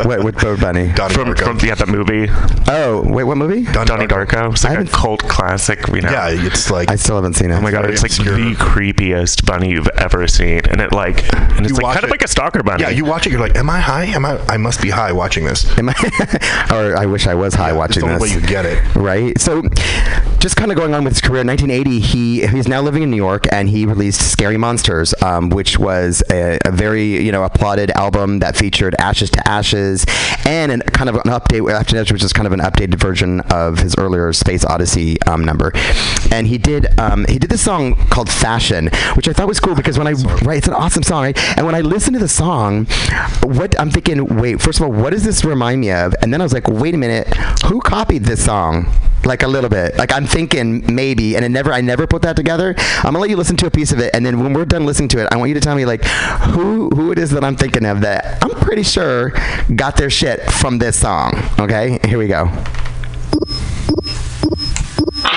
wait, with Bird Bunny. Donnie from Darko. from yeah that movie Oh, wait, what movie? Donnie Donnie Darko. Darko. It's I like a haven't- cult classic. You know. Yeah, it's like I still haven't seen it. Oh my god, very it's like obscure. the creepiest bunny you've ever seen, and it like, and it's You like watch kind of it- like a stalker bunny. Yeah, you watch it, you're like, am I high? Am I? I must be high watching this. Am I, or I wish I was high Yeah, watching it's the this. only way you get it. Right. So, just kind of going on with his career. 1980, he he's now living in New York, and he released "Scary Monsters," um, which was a, a very you know applauded album that featured "Ashes to Ashes" and an, kind of an update, after that, which is kind of an updated version of his earlier "Space Oddity" um, number. And he did um, he did this song called "Fashion," which I thought was cool because when I right, it's an awesome song, right? And when I listened to the song, what I'm thinking, wait, first of all, what does this remind me of? And then I was like, wait a minute, who copied this song? Like a little bit. Like I'm thinking maybe, and it never, I never put that together. I'm gonna let you listen to a piece of it, and then when we're done listening to it, I want you to tell me like who who it is that I'm thinking of that I'm pretty sure got their shit from this song. Okay, here we go.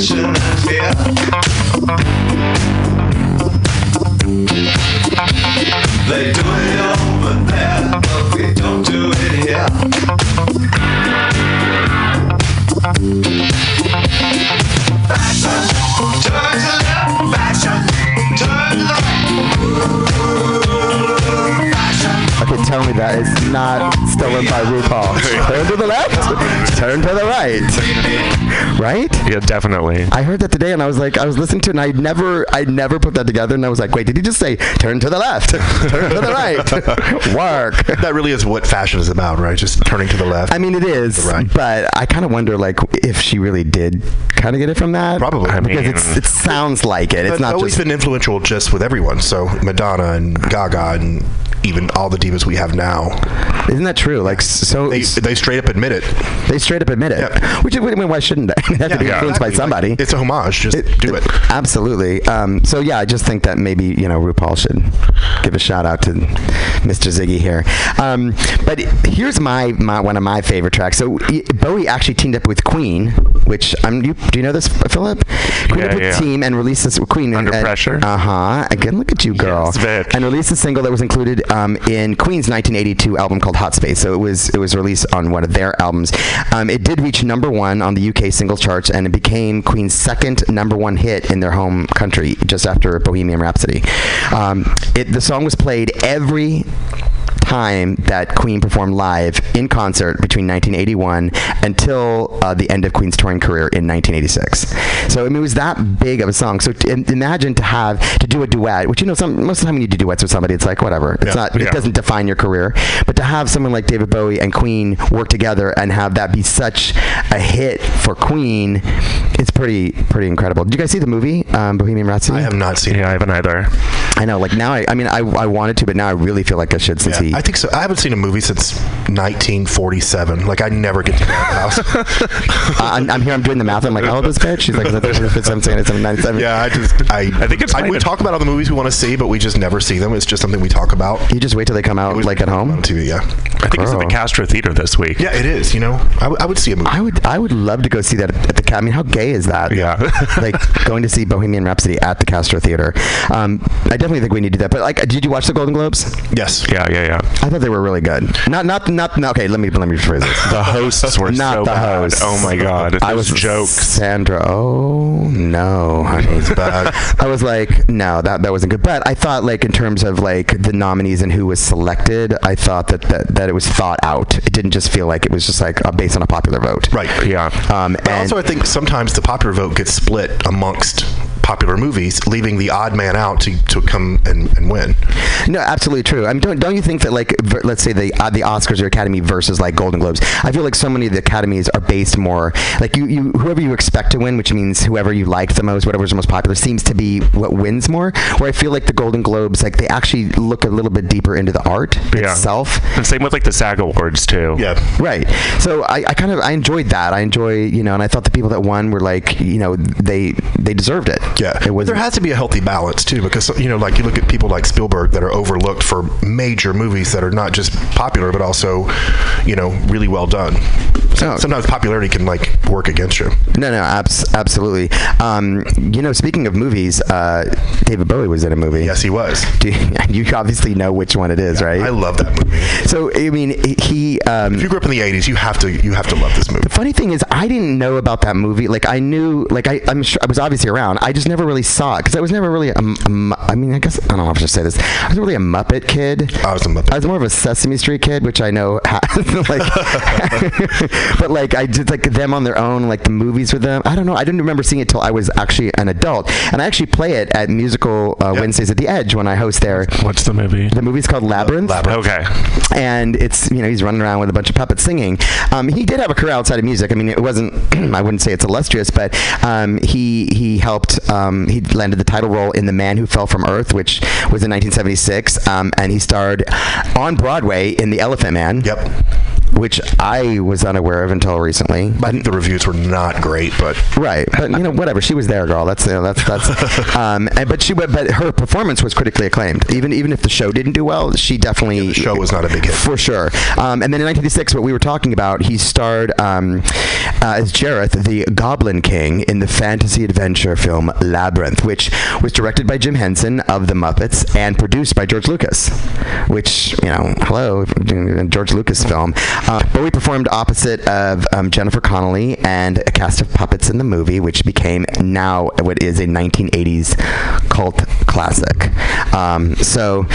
full Yeah, definitely. I heard that today, and I was like, I was listening to it, and I never, I never put that together, and I was like, wait, did he just say turn to the left, turn to the right, work? That really is what fashion is about, right? Just turning to the left. I mean, it is, Right. but I kind of wonder, like, if she really did kind of get it from that. Probably. I because mean- it's, it sounds like it. It's not always just been influential just with everyone. So Madonna and Gaga and even all the divas we have now, Isn't that true? Like, so they they straight up admit it. they straight up admit it. Yeah. Which, I mean, why shouldn't they? they have to be Yeah, influenced by somebody. Like, it's a homage. Just do it. Absolutely. Um, so yeah, I just think that maybe you know RuPaul should give a shout out to Mr. Ziggy here. Um, but here's my, my one of my favorite tracks. So y- Bowie actually teamed up with Queen, which I'm. You, do you know this, Philip? Queen Yeah, up with yeah. Team and released this Queen Under Pressure? Uh huh. Again, look at you, girl. Yes, bitch. and released a single that was included um, in Queen's 1982 album called Hot Space. So it was it was released on one of their albums. Um, it did reach number one on the UK singles charts, and it became Queen's second number one hit in their home country, just after Bohemian Rhapsody. Um, it, the song was played every time that Queen performed live in concert between 1981 until uh, the end of Queen's touring career in 1986. So I mean, it was that big of a song. So t- imagine to have to do a duet, which you know, some most of the time when you do duets with somebody, it's like whatever. It's Yeah. not. It doesn't define your career. But to have someone like David Bowie and Queen work together and have that be such a hit for Queen, it's pretty pretty incredible. Did you guys see the movie um, Bohemian Rhapsody? I have not seen. Yeah, I haven't either. I know. Like now, I, I mean, I, I wanted to, but now I really feel like I should since Yeah, he. I think so. I haven't seen a movie since 1947. Like I never get to that house. I'm, I'm here. I'm doing the math. I'm like, oh, this bitch. She's like, 17, 97. yeah, I just I I think it's I, we talk about all the movies we want to see, but we just never see them. It's just something we talk about. You just wait till they come out, like at on home. TV. Yeah, I think it's at the Castro Theater this week. yeah, it is. You know, I, w- I would see a movie. I would, I would love to go see that at the. Ca- I mean, how gay is that? Yeah. like going to see Bohemian Rhapsody at the Castro Theater. Um, I definitely think we need to do that. But like, did you watch the Golden Globes? yes. Yeah, yeah, yeah. I thought they were really good. Not, not, not. not okay, let me let me rephrase this. The hosts were Not so the bad. hosts. Oh my god. I was Those jokes. Sandra. Oh no, honey. It's bad. I was like, no, that that wasn't good. But I thought, like, in terms of like the nominees and who was selected, I thought that that, that it was thought out. It didn't just feel like it was just like uh, based on a popular vote. Right. Yeah. Um, and also, I think sometimes the popular vote gets split amongst popular movies, leaving the odd man out to, to come and, and win. no, absolutely true. I mean, don't don't you think that like ver- let's say the uh, the Oscars or Academy versus like Golden Globes? I feel like so many of the academies are based more like you you whoever you expect to win, which means whoever you liked the most, whatever's the most popular, seems to be what wins more. Where I feel like the Golden Globes, like they actually look a little bit deeper into the art Yeah. itself. And same with like the SAG Awards too. Yeah. Right. So I, I kind of I enjoyed that. I enjoy you know, and I thought the people that won were like you know they they deserved it. Yeah, It was there has to be a healthy balance too, because you know, like you look at people like Spielberg that are overlooked for major movies that are not just popular but also, you know, really well done. So Oh. Sometimes popularity can like work against you. No, no, abs- absolutely. Um, you know, speaking of movies, uh, David Bowie was in a movie. Yes, he was. Do you, you obviously know which one it is, right? I love that movie. so I mean, he. Um, If you grew up in the '80s, you have to you have to love this movie. the funny thing is, I didn't know about that movie. Like, I knew, like, I, I'm sure I was obviously around. I just never really saw it because I was never really. A, m- a mu- I mean, I guess I don't know if I should say this. I was really a Muppet kid. I was a Muppet. I was more of a Sesame Street kid, which I know, ha- like, but like I did like them on their own, like the movies with them. I don't know. I didn't remember seeing it till I was actually an adult, and I actually play it at musical uh, Yep. Wednesdays at the Edge when I host there. What's the movie? The movie's called Labyrinth. Okay. And it's you know he's running around with a bunch of puppets singing. Um, he did have a career outside of music. I mean, it wasn't. I wouldn't say it's illustrious, but um, he he helped. Um, he landed the title role in The Man Who Fell from Earth, which was in 1976, um, and he starred on Broadway in The Elephant Man. Yep. Which I was unaware of until recently. I think the reviews were not great, but Right, but you know, whatever. She was there, girl. That's you know, that's that's. um, and, but she, but, but her performance was critically acclaimed. Even even if the show didn't do well, she definitely the show was not a big hit. for sure. Um, and then in 1986, what we were talking about, he starred um, uh, as Jareth, the Goblin King, in the fantasy adventure film Labyrinth, which was directed by Jim Henson of the Muppets and produced by George Lucas. Which you know, hello, George Lucas film. Uh, we performed opposite of um, Jennifer Connelly and a cast of puppets in the movie, which became now what is a 1980s cult classic. Um, so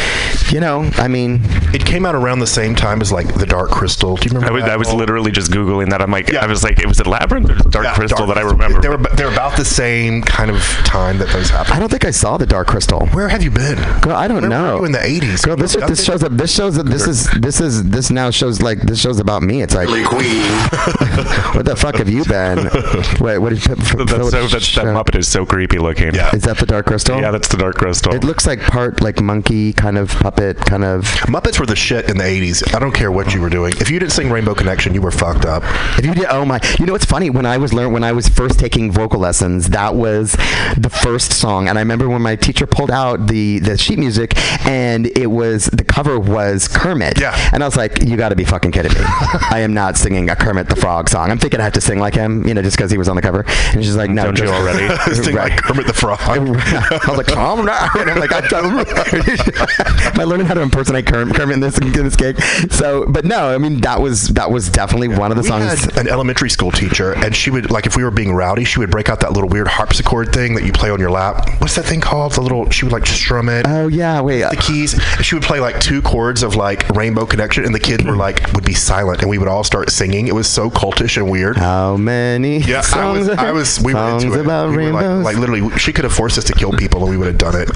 you know, I mean, It came out around the same time as like the Dark Crystal. Do you remember? I was, that I was literally just googling that. I'm like, Yeah. I was like, it was it Labyrinth or Dark Yeah, Crystal Dark that I remember. They were they're about the same kind of time that those happened. I don't think I saw the Dark Crystal. Where have you been? Girl, I don't Where know. were you in the 80s? Girl, this, You this shows up. This shows that this is this is this now shows like this shows about me. It's like, Queen. what the fuck have you been? Wait, what did that's so, that's, that Muppet is so creepy looking. Yeah. Is that the Dark Crystal? Yeah, that's the Dark Crystal. It looks like part like monkey kind of puppet kind of. Muppets were the shit in the 80s. I don't care what you were doing. If you didn't sing Rainbow Connection, you were fucked up. If you did, oh my! You know what's funny? When I was learn when I was first taking vocal lessons, that was the first song, and I remember when my teacher pulled out the the sheet music, and it was the cover was Kermit. Yeah. And I was like, "You got to be fucking kidding me! I am not singing a Kermit the Frog song. I'm thinking I have to sing like him, you know, just because he was on the cover." And she's like, "No, Don't you just- already? Sing like Kermit the Frog. I was like, calm down. I'm like, I, am I learning how to impersonate Kermit, Kermit in this in this gig? So, but no, I mean that was that was definitely one of the songs. had an elementary school teacher, and she would like if we were being rowdy, she would break out that little weird harpsichord thing that you play on your lap. What's that thing called? The little she would like strum it. Oh yeah, wait. Uh, the keys. She would play like two chords of like Rainbow Connection, and the kids were like would be silent, and we would all start singing. It was so cultish and weird. How many Yeah, I was, I was, we were songs into it. about We like, like literally, she could have forced us to kill people, and we would have done it.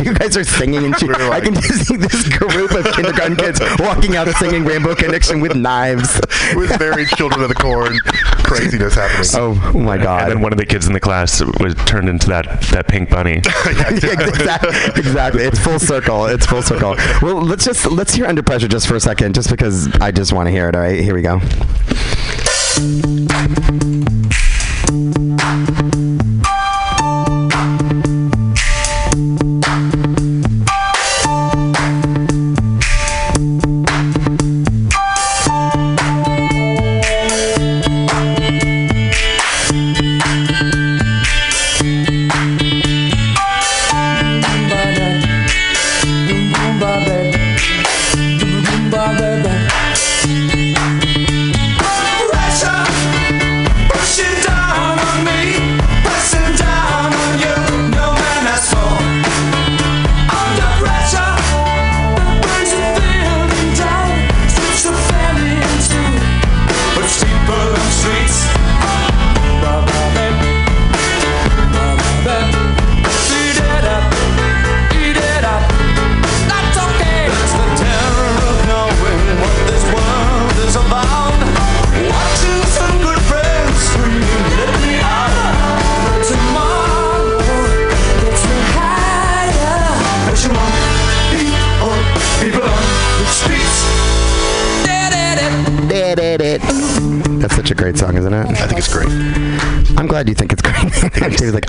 you guys are singing and she, We were I like- can just this group of kindergarten kids walking out singing Rainbow Connection with knives. It was very Children of the Corn craziness happening. Oh, oh my God. and then one of the kids in the class was turned into that that pink bunny. Yeah, exactly, exactly. It's full circle. It's full circle. Well, let's just let's hear Under Pressure just for a second, just because I just want to hear it. All right, here we go. Streets.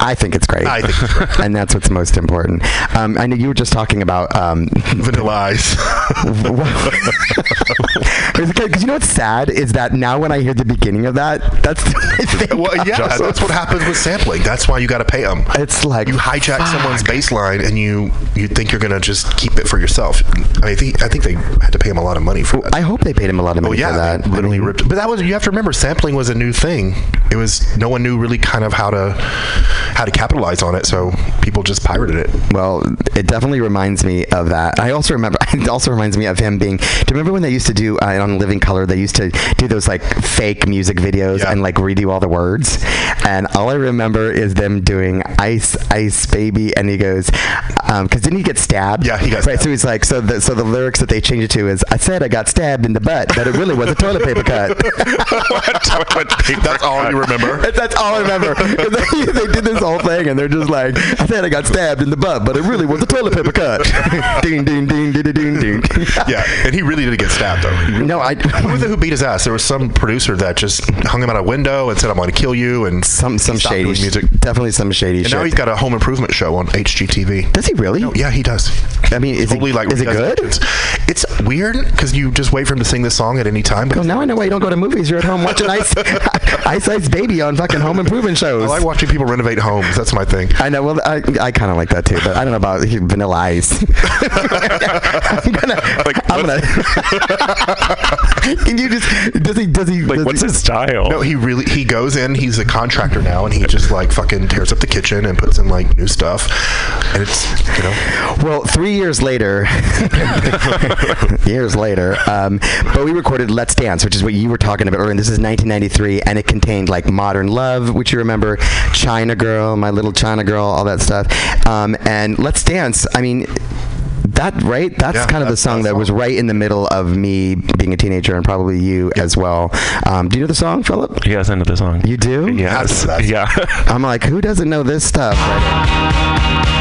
I think it's great. I think it's great. and that's what's most important. Um, I know you were just talking about um, Vanilla Ice. because you know what's sad is that now when I hear the beginning of that, that's I think well, yeah, that's what happens with sampling. That's why you got to pay them. It's like You hijack fuck. someone's bass line, and you you think you're gonna just keep it for yourself. I think I think they had to pay him a lot of money for that. I hope they paid him a lot of Oh money yeah, for that. literally I mean, ripped. But that was you have to remember, sampling was a new thing. It was no one knew really kind of how to how to capitalize on it, so people just pirated it. Well, it definitely reminds me of that. I also remember. It also reminds me of him being. Do you remember when they used to do uh, on Living Color? They used to do those like fake music videos Yeah. and like redo all the words. And all I remember is them doing "Ice, Ice, Baby," and he goes, because didn't he get stabbed? Yeah, he got right. stabbed. So he's like, so the so the lyrics that they changed it to is, "I said I got stabbed in the butt, but it really was a toilet paper cut." toilet paper That's all you remember. That's- all I remember. they, they did this whole thing, and they're just like, I said I got stabbed in the butt, but it really was a toilet paper cut. ding, ding, ding, ding, ding, ding. Yeah, and he really did get stabbed though. No, I. Who was it who beat his ass? There was some producer that just hung him out a window and said, "I'm going to kill you." And Some some shady music. Definitely some shady And shit. now he's got a home improvement show on HGTV. Does he really? Yeah, he does. I mean, is Totally it like is it good? It's, it's weird because you just wait for him to sing this song at any time. But Well, now I know why you don't go to movies. You're at home watching Ice Ice, Ice Ice Baby on fucking home improvement shows. I like watching people renovate homes. That's my thing. I know. Well, I, I kind of like that too, but I don't know about Vanilla Ice. I'm gonna. Like, I'm gonna. Can you just? Does he? Does he? Like, does what's he, his style? No, he really he goes in. He's a contractor now, and he just like fucking tears up the kitchen and puts in like new stuff. And it's you know Well, three years later, years later, um, Bowie recorded "Let's Dance," which is what you were talking about earlier. And this is 1993, and it contained like "Modern Love," which you remember, "China Girl," "My Little China Girl," all that stuff. Um, and "Let's Dance," I mean. That right? That's Yeah, kind of the song that that was right in the middle of me being a teenager, and probably you as well. Um, do you know the song, Philip? Yes, I know the song. You do? Yes. That's- Yeah. I'm like, who doesn't know this stuff? Right?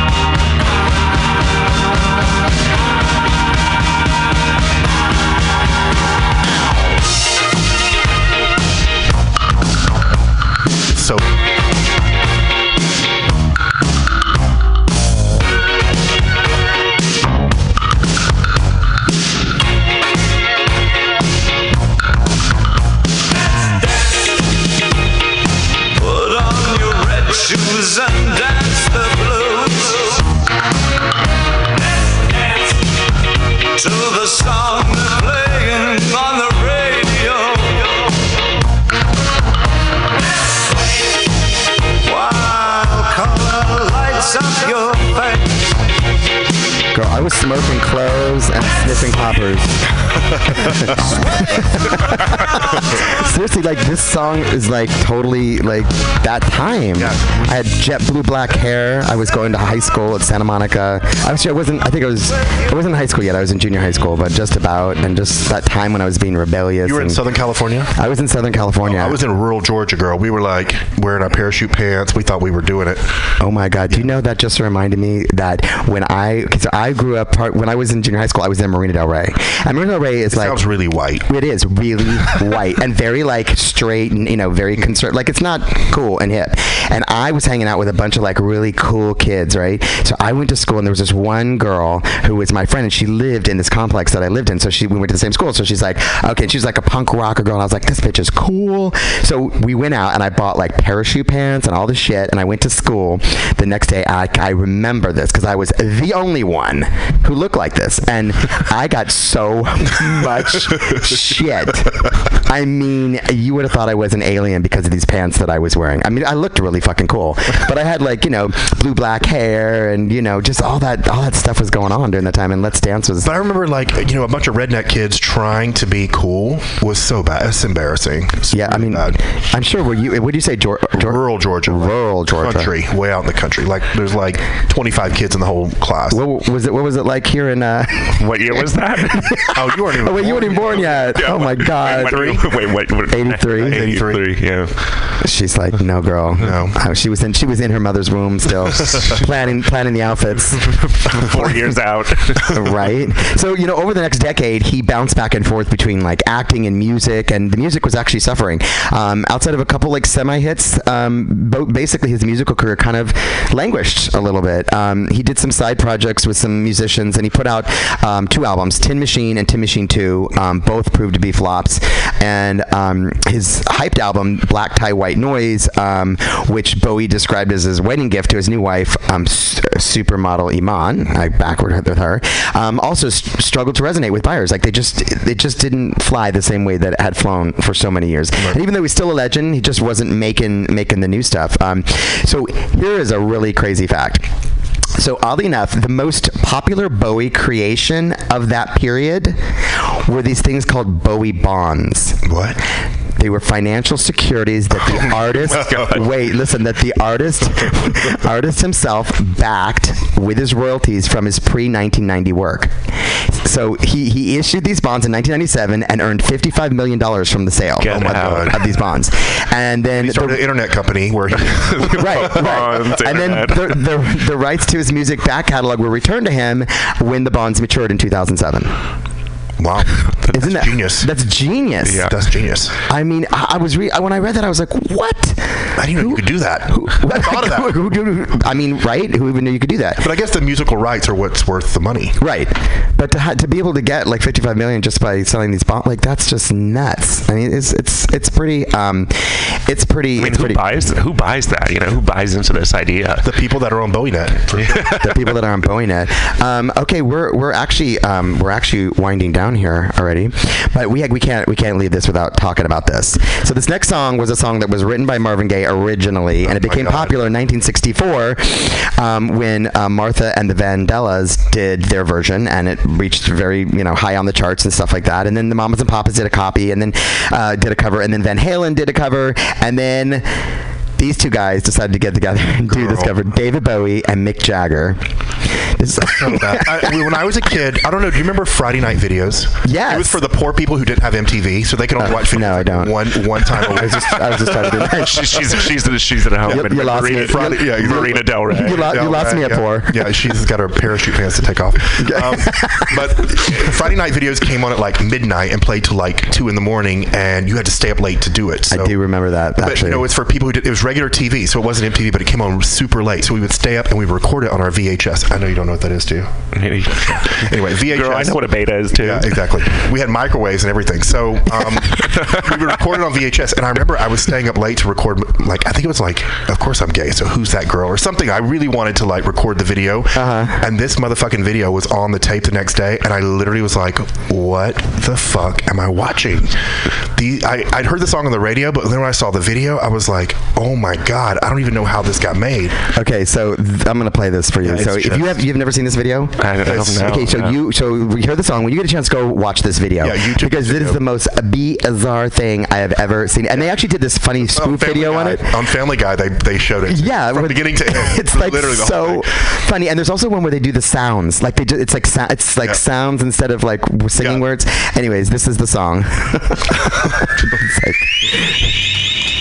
your Girl, I was smoking cloves and sniffing poppers. Seriously, like this song is like totally like that time. Yeah. I had jet blue black hair. I was going to high school at Santa Monica. Actually, I wasn't. I think I was. I wasn't in high school yet. I was in junior high school, but just about. And just that time when I was being rebellious. You were in Southern California. I was in Southern California. I was in rural Georgia, girl. We were like wearing our parachute pants. We thought we were doing it. Oh my God! Do you know that just reminded me that when I, because I grew up part when I was in junior high school, I was in Marina Del Rey, and Marina Del Rey is like Sounds really white. It is really white and very like straight and you know very conservative. Like it's not cool and hip. And I was hanging out with a bunch of like really cool kids, right? So I went to school and there was this one girl who was my friend and she lived in this complex that I lived in. So she we went to the same school. So she's like, okay, and she's like a punk rocker girl. And I was like, this bitch is cool. So we went out and I bought like parachute pants and all this shit. And I went to school the next day. I, I remember this because I was the only one who looked like this, and I got so much shit. I mean, you would have thought I was an alien because of these pants that I was wearing. I mean, I looked really fucking cool, but I had like you know blue black hair and you know just all that all that stuff was going on during that time. And Let's Dance was But I remember like you know a bunch of redneck kids trying to be cool was so bad. It's embarrassing. It's yeah. I mean, bad. I'm sure. Were you? Would you say Geor- Geor- rural Georgia, Rural Georgia. country, way out in the country. Like there's like 25 kids in the whole class. What was it? What was it like here in? Uh, What year was that? oh, you weren't even. oh wait, you weren't even born yet. Yeah, oh my God. Wait, wait, what, 83? 83, yeah. She's like, no, girl. No. Uh, she was in. She was in her mother's womb still, planning planning the outfits. Four years out. right. So you know, over the next decade, he bounced back and forth between like acting and music, and the music was actually suffering. Um, outside of a couple like semi hits, um, bo- basically his musical career kind of languished a little bit. Um, he did some side projects with some musicians, and he put out um, two albums, Tin Machine and Tin Machine Two. Um, both proved to be flops, and um, his hyped album, Black Tie White Noise, um, which Bowie described as his wedding gift to his new wife, um, s- supermodel Iman. I backward with her. Um, also s- struggled to resonate with buyers. Like they just, it just didn't fly the same way that it had flown for so many years. And even though he's still a legend, he just wasn't making making the new stuff. Um, so here is a really crazy fact. So oddly enough, the most popular Bowie creation of that period were these things called Bowie bonds. What? They were financial securities that the oh artist God. wait, listen, that the artist artist himself backed with his royalties from his pre-1990 work. So he, he issued these bonds in 1997 and earned 55 million dollars from the sale of, of these bonds. And then He started the- an internet company where he. right, right. And then the, the, the rights to his music back catalog were returned to him when the bonds matured in 2007. Wow, Isn't that genius? That's genius. Yeah. That's genius. I mean, I, I was re- I- when I read that, I was like, "What? I didn't know you could do that. Who thought of that? Who- who- who- I mean, right? Who even knew you could do that? But I guess the musical rights are what's worth the money. Right, but to, ha- to be able to get like 55 million just by selling these bombs, like that's just nuts. I mean, it's it's it's pretty, um, it's pretty, I mean, who pretty. buys who buys that? You know, who buys into this idea? The people that are on BowieNet. The people that are on BowieNet. Um, okay, we're we're actually um, we're actually winding down here already, but we we can't we can't leave this without talking about this. So this next song was a song that was written by Marvin Gaye originally, and it became God. popular in 1964 um, when uh, Martha and the Vandellas did their version, and it reached very you know high on the charts and stuff like that. And then the Mamas and Papas did a copy, and then uh, did a cover, and then Van Halen did a cover, and then. These two guys decided to get together and do this cover. David Bowie and Mick Jagger. This is So bad. I, when I was a kid, I don't know. Do you remember Friday night videos? Yes. It was for the poor people who didn't have MTV, so they could only Uh, watch no, I don't. one one time a I was just, I was just trying to do that. she's she's she's, she's at home. You- you lost Marina, me. Friday- yeah, you- Marina Del Rey. You, lo- you Yeah, lost me at yeah. four. Yeah, she's got her parachute pants to take off. Um, but Friday night videos came on at like midnight and played till like two in the morning, and you had to stay up late to do it. So. I do remember that But actually. no, it's for people who did. It was regular TV, so it wasn't MTV, but it came on super late. So we would stay up and we would record it on our VHS. I know you don't know what that is, do you? Anyway, VHS. Girl, I know what a beta is too. Yeah, exactly. We had microwaves and everything. So um, we were record it on VHS. And I remember I was staying up late to record, like, I think it was like, of course I'm gay, so who's that girl? Or something. I really wanted to, like, record the video. Uh-huh. And this motherfucking video was on the tape the next day. And I literally was like, what the fuck am I watching? The, I, I'd heard the song on the radio, but then when I saw the video, I was like, oh my God, I don't even know how this got made. Okay, so th- I'm gonna play this for you. Yeah, so if you just- have you've never seen this video, I, don't It's- know. okay, so no. you so we hear the song. When you get a chance, go watch this video. Yeah, YouTube because it is video. the most bizarre thing I have ever seen. And they actually did this funny spoof Family video on it. On Family Guy, they, they showed it. Yeah, From with- beginning to end. It's like Literally so funny, and there's also one where they do the sounds, like they do, it's like it's like Yeah. sounds instead of like singing Yeah. words. Anyways, this is the song.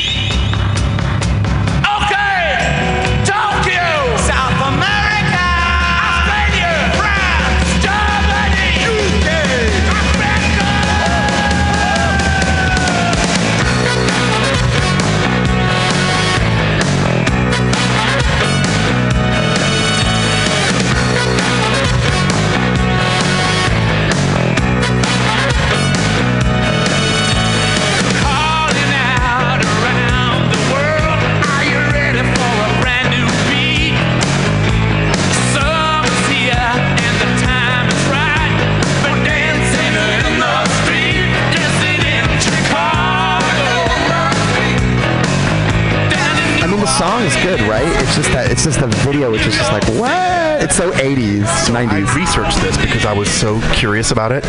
song is good, right? It's just that it's just the video, which is just like what? It's so 80s, 90s. I researched this because I was so curious about it.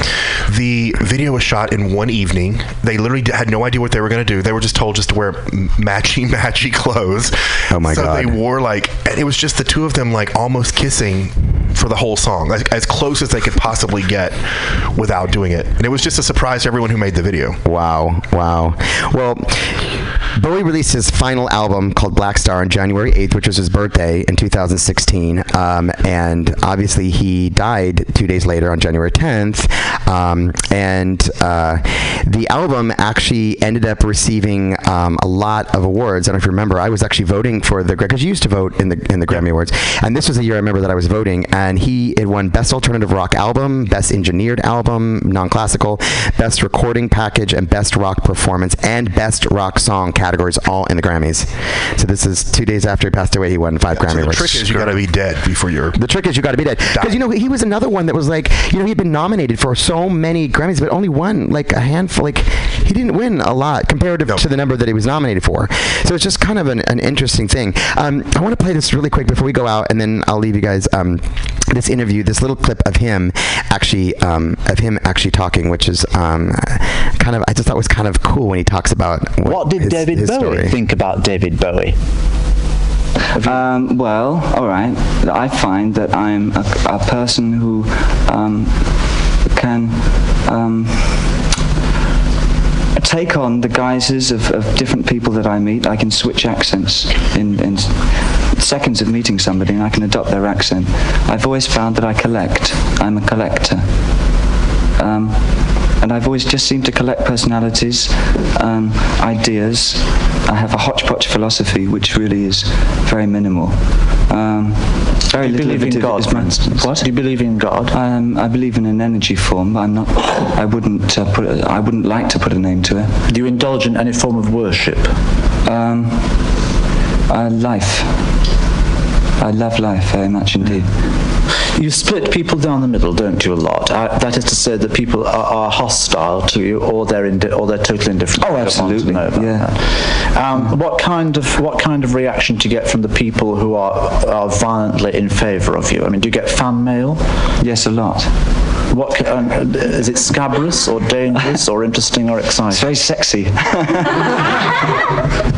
The video was shot in one evening. They literally had no idea what they were going to do. They were just told just to wear matchy, matchy clothes. Oh my so God. they wore like, and it was just the two of them like almost kissing for the whole song, like, as close as they could possibly get without doing it. And it was just a surprise to everyone who made the video. Wow, wow. Well, Bowie released his final album called Black Star on January 8th, which was his birthday in 2016. Um, and obviously, he died two days later on January 10th. Um, and uh, the album actually ended up receiving um, a lot of awards. I don't know if you remember, I was actually voting for the because you used to vote in the in the Grammy Awards, and this was the year I remember that I was voting, and he it won Best Alternative Rock Album, Best Engineered Album, Non-Classical, Best Recording Package, and Best Rock Performance, and Best Rock Song categories, all in the Grammys. So this is two days after he passed away. He won five So Grammy the Awards. trick is you got to be dead before you're. The trick is you got to be dead because you know he was another one that was like you know he'd been nominated for so many Grammys but only won like a handful like he didn't win a lot comparative No. to the number that he was nominated for so it's just kind of an, an interesting thing um, I want to play this really quick before we go out and then I'll leave you guys um, this interview this little clip of him actually um, of him actually talking which is um, kind of I just thought was kind of cool when he talks about what, What did his- David his Bowie story. think about David Bowie? Um, well, all right. I find that I'm a, a person who um, can um, take on the guises of, of different people that I meet. I can switch accents in, in s- seconds of meeting somebody, and I can adopt their accent. I've always found that I collect. I'm a collector. Um, and I've always just seemed to collect personalities, um, ideas. I have a hodgepodge philosophy, which really is very minimal. Um, very Do you believe in God, for my- instance? What? Do you believe in God? Um, I believe in an energy form, but I'm not. I wouldn't uh, put. I wouldn't like to put a name to it. Do you indulge in any form of worship? Um, uh, life. I love life very much indeed. You split people down the middle, don't you? A lot. Uh, that is to say that people are, are hostile to you, or they're indi- or they're totally indifferent. Oh, absolutely, yeah. Um, what kind of what kind of reaction do you get from the people who are are violently in favour of you? I mean, do you get fan mail? Yes, a lot. What um, is it? Scabrous or dangerous or interesting or exciting? It's very sexy.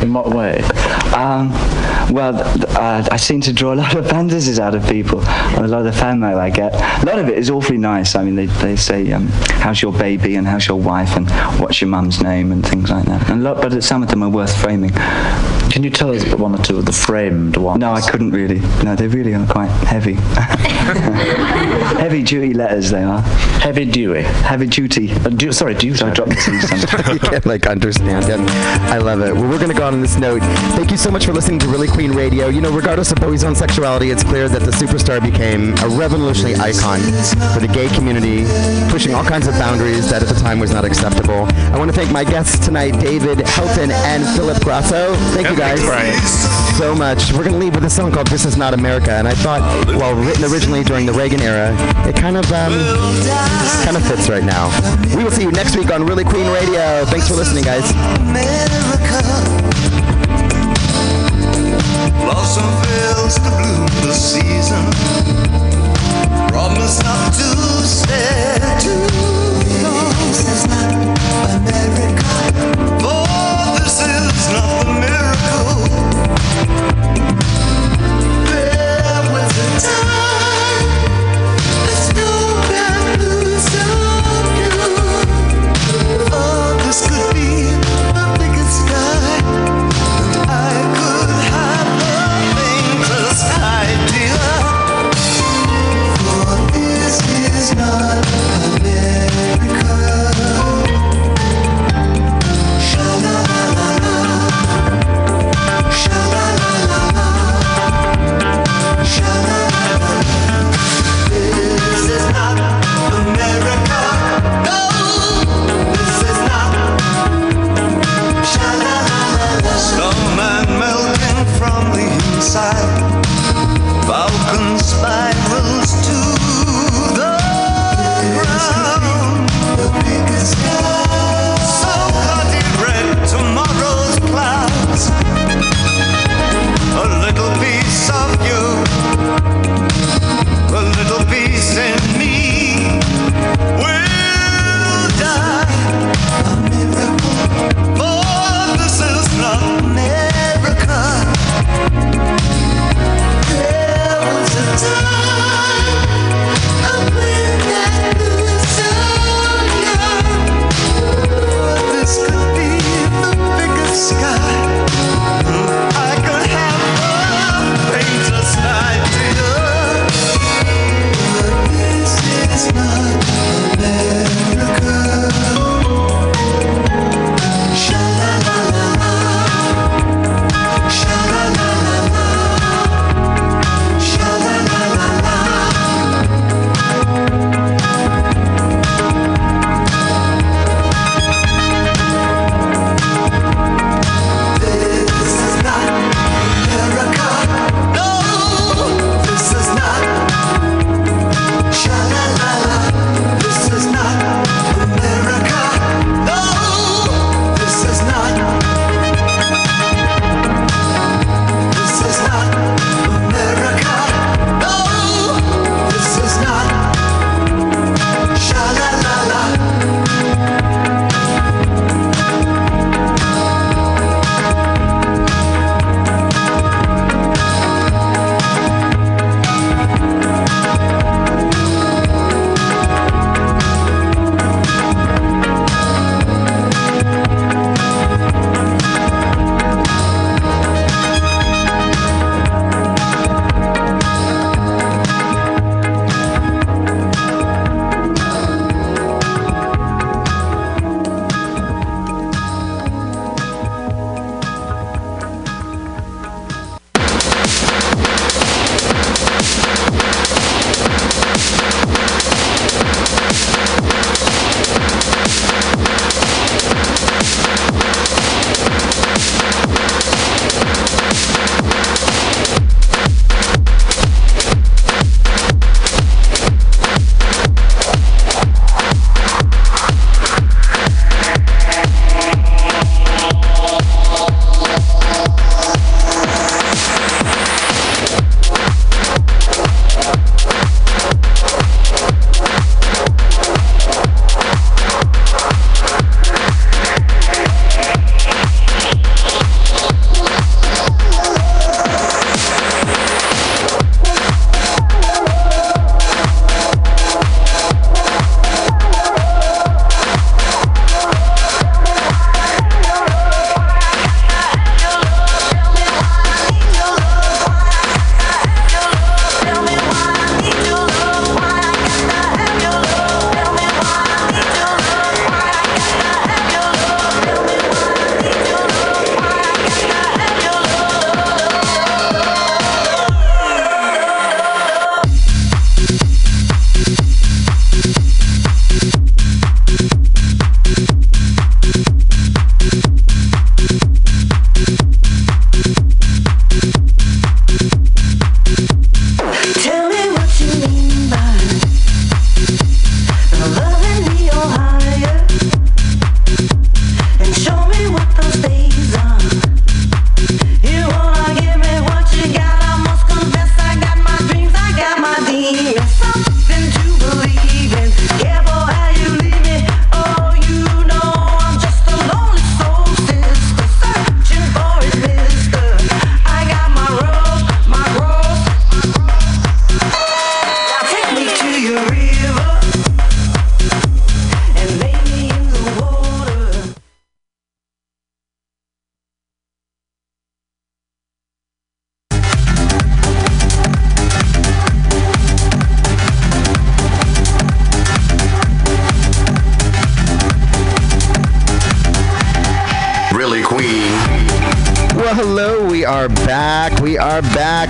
In what way? Um, well, uh, I seem to draw a lot of fantasies out of people, and a lot of the fan mail I get. A lot of it is awfully nice. I mean, they, they say, um, "How's your baby?" and "How's your wife?" and "What's your mum's name?" and things like that. And a lot, but some of them are worth framing. Can you tell us one or two of the framed ones? No, I couldn't really. No, they really are quite heavy. heavy duty letters they are. Heavy duty. Heavy duty. Uh, du- sorry, do you? So I dropped the T sometimes. you can't like understand him. I love it. Well, we're going to go on this note. Thank you so much for listening to Really Queen Radio. You know, regardless of Bowie's own sexuality, it's clear that the superstar became a revolutionary icon for the gay community, pushing all kinds of boundaries that at the time was not acceptable. I want to thank my guests tonight, David Helton and Philip Grasso. Thank you guys so much. We're going to leave with a song called This Is Not America. And I thought, well, written originally during the Reagan era, it kind of um, kind of fits right now. We will see you next week on Really Queen Radio. Thanks for listening, guys. Blossom bloom this season. Promise not to stay too long. right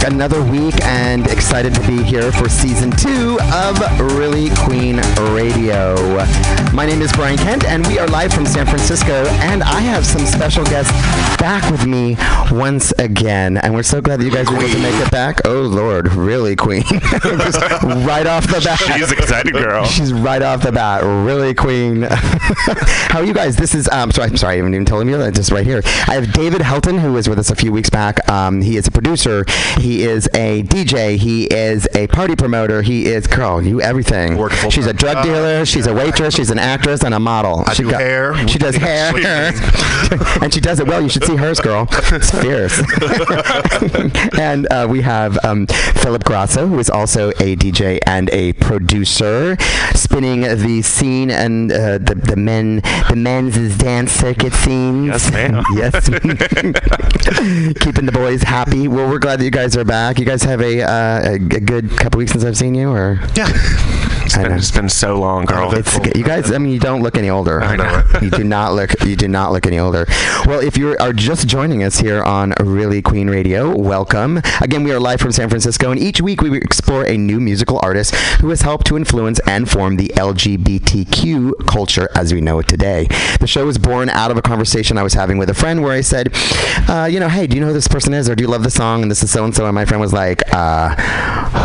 another week and excited to be here for season two of Really Queen Radio. My name is Brian Kent, and we are live from San Francisco. And I have some special guests back with me once again. And we're so glad that you guys were able to make it back. Oh, Lord, really, Queen. Just right off the bat. She's excited, girl. She's right off the bat. Really, Queen. How are you guys? This is, um, so I'm sorry, I haven't even told you that. Just right here. I have David Helton, who was with us a few weeks back. Um, he is a producer. He is a DJ. He is a party promoter. He is, girl, you everything. She's a drug dealer. She's a waitress. She's an actress and a model. I she do hair. She does hair. and she does it well. You should see hers, girl. It's fierce. and uh, we have um, Philip Grasso, who is also a DJ and a producer, spinning the scene and uh, the, the men, the men's dance circuit scenes. Yes, ma'am. yes. Keeping the boys happy. Well, we're glad that you guys are back. You guys have a, uh, a, a good couple weeks since I've seen you, or Yeah. It's been, it's been so long, girl. you guys. I mean, you don't look any older. I know. you do not look. You do not look any older. Well, if you are just joining us here on Really Queen Radio, welcome. Again, we are live from San Francisco, and each week we explore a new musical artist who has helped to influence and form the LGBTQ culture as we know it today. The show was born out of a conversation I was having with a friend where I said, uh, you know, hey, do you know who this person is, or do you love the song? And this is so and so, and my friend was like, uh,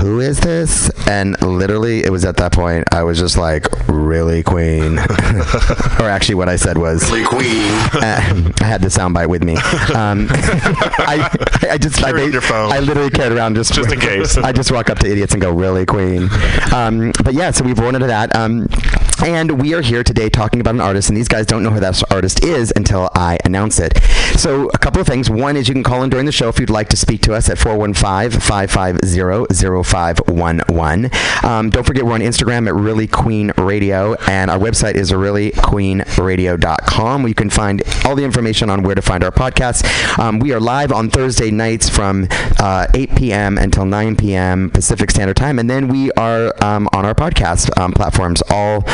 who is this? And literally, it was at that point I was just like, really, Queen? or actually, what I said was, Really Queen. uh, I had the soundbite with me. Um, I, I just I, Carry your phone. I literally carried around just Just in case. I just walk up to idiots and go, "Really, Queen?" Um, but yeah, so we've born into that. Um, and we are here today talking about an artist, and these guys don't know who that artist is until I announce it. So, a couple of things. One is you can call in during the show if you'd like to speak to us at 415 550 0511. Um, Don't forget, we're on Instagram at Really Queen Radio, and our website is reallyqueenradio.com where you can find all the information on where to find our podcast. Um, we are live on Thursday nights from uh, 8 p.m. until 9 p.m. Pacific Standard Time, and then we are um, on our podcast um, platforms all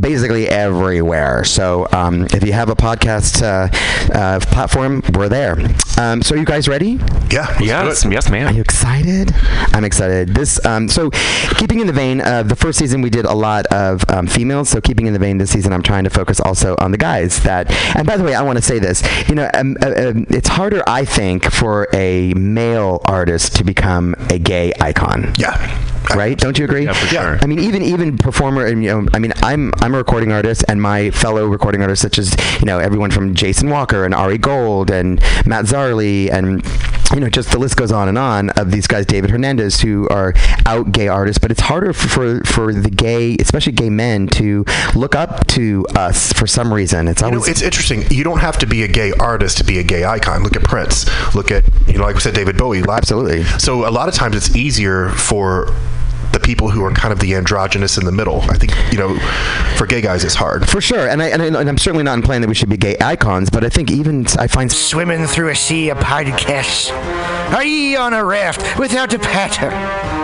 basically everywhere. So um, if you have a podcast uh, uh, platform, we're there. Um, so, are you guys ready? Yeah. let's Yes, it. yes, Are you excited? I'm excited. This um, so keeping in the vein of the first season, we did a lot of um, females. So keeping in the vein this season, I'm trying to focus also on the guys. That and by the way, I want to say this. You know, um, uh, um, it's harder, I think, for a male artist to become a gay icon. Yeah. Right? Don't you agree? Yeah, for sure. I mean, even even performer, and you know, I mean, I'm I'm a recording artist, and my fellow recording artists, such as you know, everyone from Jason Walker and Ari Gold and Matt Zarley, and you know, just the list goes on and on of these guys, David Hernandez, who are out gay artists. But it's harder for for, for the gay, especially gay men, to look up to us for some reason. It's You know, always it's interesting. You don't have to be a gay artist to be a gay icon. Look at Prince. Look at, you know, like we said, David Bowie. Absolutely. So a lot of times it's easier for the people who are kind of the androgynous in the middle. I think, you know, for gay guys, it's hard. for sure. And I and, I, and I'm certainly not implying that we should be gay icons, but I think even I find Swimming through a sea of podcasts. Are ye on a raft without a paddle?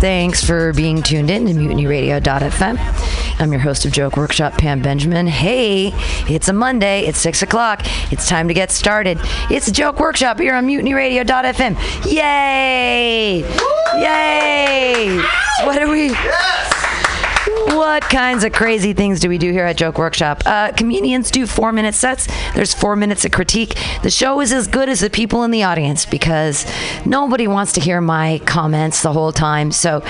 Thanks for being tuned in to MutinyRadio.fm. I'm your host of Joke Workshop, Pam Benjamin. Hey, it's a Monday. It's 6 o'clock. It's time to get started. It's a Joke Workshop here on MutinyRadio.fm. Yay! Yay! What are we... What kinds of crazy things do we do here at Joke Workshop? Uh, comedians do four minute sets. There's four minutes of critique. The show is as good as the people in the audience because nobody wants to hear my comments the whole time. So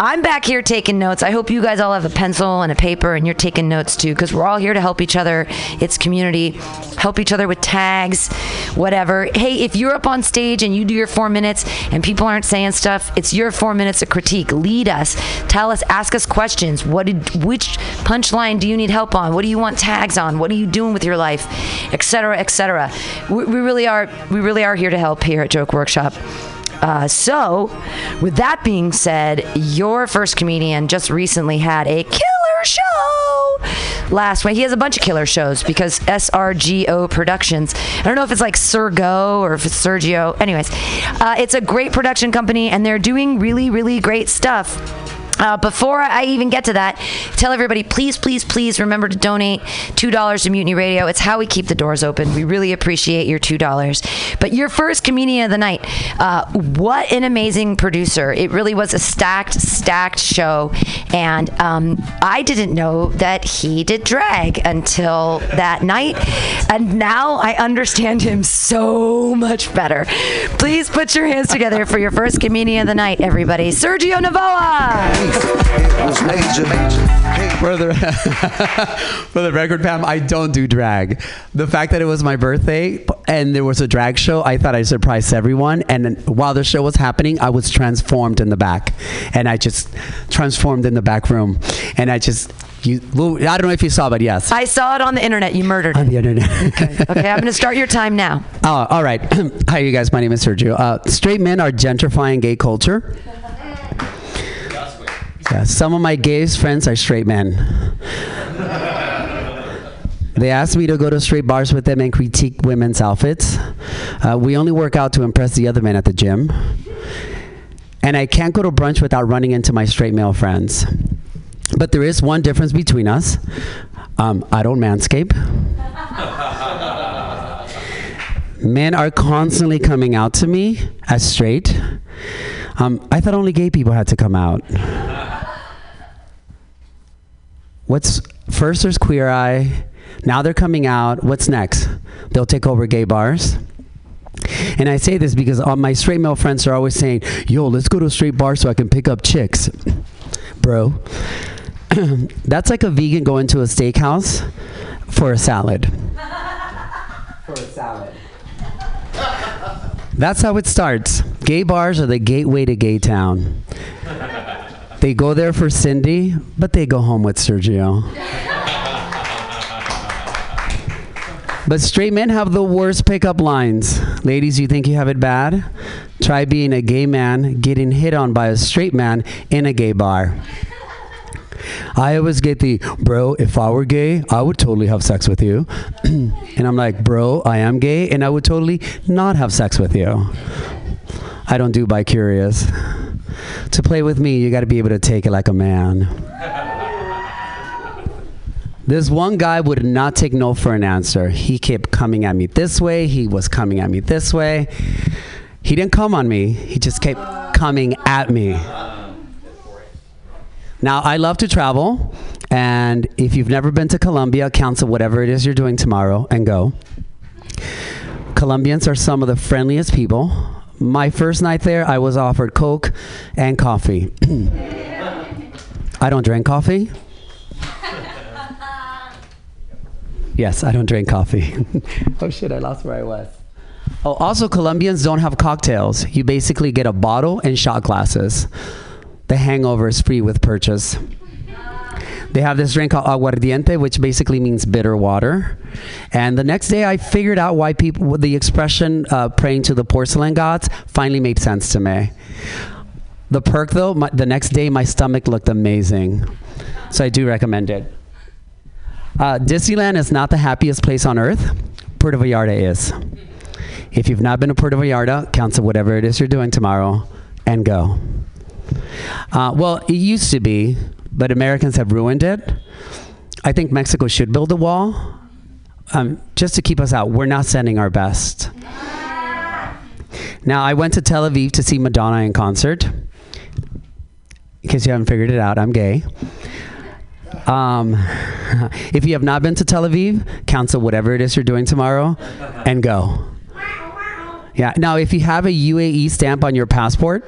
I'm back here taking notes. I hope you guys all have a pencil and a paper and you're taking notes too because we're all here to help each other. It's community. help each other with tags, whatever. Hey, if you're up on stage and you do your four minutes and people aren't saying stuff, it's your four minutes of critique. Lead us, tell us, ask us questions. What did, which punchline do you need help on? What do you want tags on? What are you doing with your life, etc., etc. We, we really are, we really are here to help here at Joke Workshop. Uh, so, with that being said, your first comedian just recently had a killer show last week. He has a bunch of killer shows because SRGO Productions. I don't know if it's like Sergo or if it's Sergio. Anyways, uh, it's a great production company and they're doing really, really great stuff. Uh, before I even get to that, tell everybody, please, please, please remember to donate $2 to Mutiny Radio. It's how we keep the doors open. We really appreciate your $2. But your first comedian of the night, uh, what an amazing producer. It really was a stacked, stacked show. And um, I didn't know that he did drag until that night. And now I understand him so much better. Please put your hands together for your first comedian of the night, everybody. Sergio Navoa. For the, for the record, Pam, I don't do drag. The fact that it was my birthday and there was a drag show, I thought I surprised everyone. And while the show was happening, I was transformed in the back. And I just transformed in the back room. And I just, you, well, I don't know if you saw, but yes. I saw it on the internet. You murdered On the internet. Okay, I'm going to start your time now. Oh, all right. Hi, you guys. My name is Sergio. Uh, straight men are gentrifying gay culture. Yeah, some of my gayest friends are straight men. They asked me to go to straight bars with them and critique women's outfits. Uh, we only work out to impress the other men at the gym. And I can't go to brunch without running into my straight male friends. But there is one difference between us. Um, I don't manscape. Men are constantly coming out to me as straight. Um, I thought only gay people had to come out. What's first? There's Queer Eye. Now they're coming out. What's next? They'll take over gay bars. And I say this because all my straight male friends are always saying, "Yo, let's go to a straight bar so I can pick up chicks." Bro, that's like a vegan going to a steakhouse for a salad. For a salad. That's how it starts. Gay bars are the gateway to gay town. They go there for Cindy, but they go home with Sergio. But straight men have the worst pickup lines. Ladies, you think you have it bad? Try being a gay man getting hit on by a straight man in a gay bar. I always get the, bro, if I were gay, I would totally have sex with you. and I'm like, bro, I am gay and I would totally not have sex with you. I don't do bi curious. To play with me, you got to be able to take it like a man. This one guy would not take no for an answer. He kept coming at me this way, he was coming at me this way. He didn't come on me, he just kept coming at me. Now, I love to travel, and if you've never been to Colombia, cancel whatever it is you're doing tomorrow and go. Colombians are some of the friendliest people. My first night there, I was offered Coke and coffee. I don't drink coffee. Yes, I don't drink coffee. oh shit, I lost where I was. Oh, also, Colombians don't have cocktails. You basically get a bottle and shot glasses. The hangover is free with purchase. They have this drink called aguardiente, which basically means bitter water. And the next day, I figured out why people, the expression uh, praying to the porcelain gods finally made sense to me. The perk, though, my, the next day, my stomach looked amazing. So I do recommend it. Uh, Disneyland is not the happiest place on earth. Puerto Vallarta is. If you've not been to Puerto Vallarta, cancel whatever it is you're doing tomorrow and go. Uh, well, it used to be, but Americans have ruined it. I think Mexico should build a wall um, just to keep us out. We're not sending our best. Now, I went to Tel Aviv to see Madonna in concert. In case you haven't figured it out, I'm gay. Um, if you have not been to Tel Aviv, cancel whatever it is you're doing tomorrow and go. Yeah. Now, if you have a UAE stamp on your passport,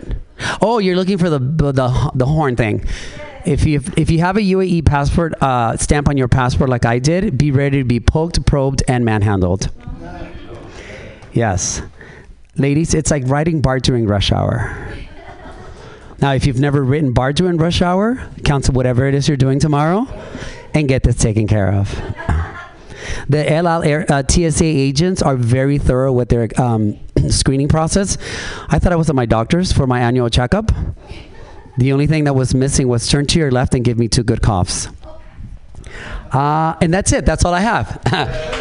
oh, you're looking for the the, the horn thing. If you if you have a UAE passport uh, stamp on your passport like I did, be ready to be poked, probed, and manhandled. Yes, ladies, it's like riding BART during rush hour. Now, if you've never ridden BART during rush hour, cancel whatever it is you're doing tomorrow, and get this taken care of. The Air, uh, TSA agents are very thorough with their um, screening process. I thought I was at my doctor's for my annual checkup. The only thing that was missing was turn to your left and give me two good coughs. Uh, and that's it. That's all I have.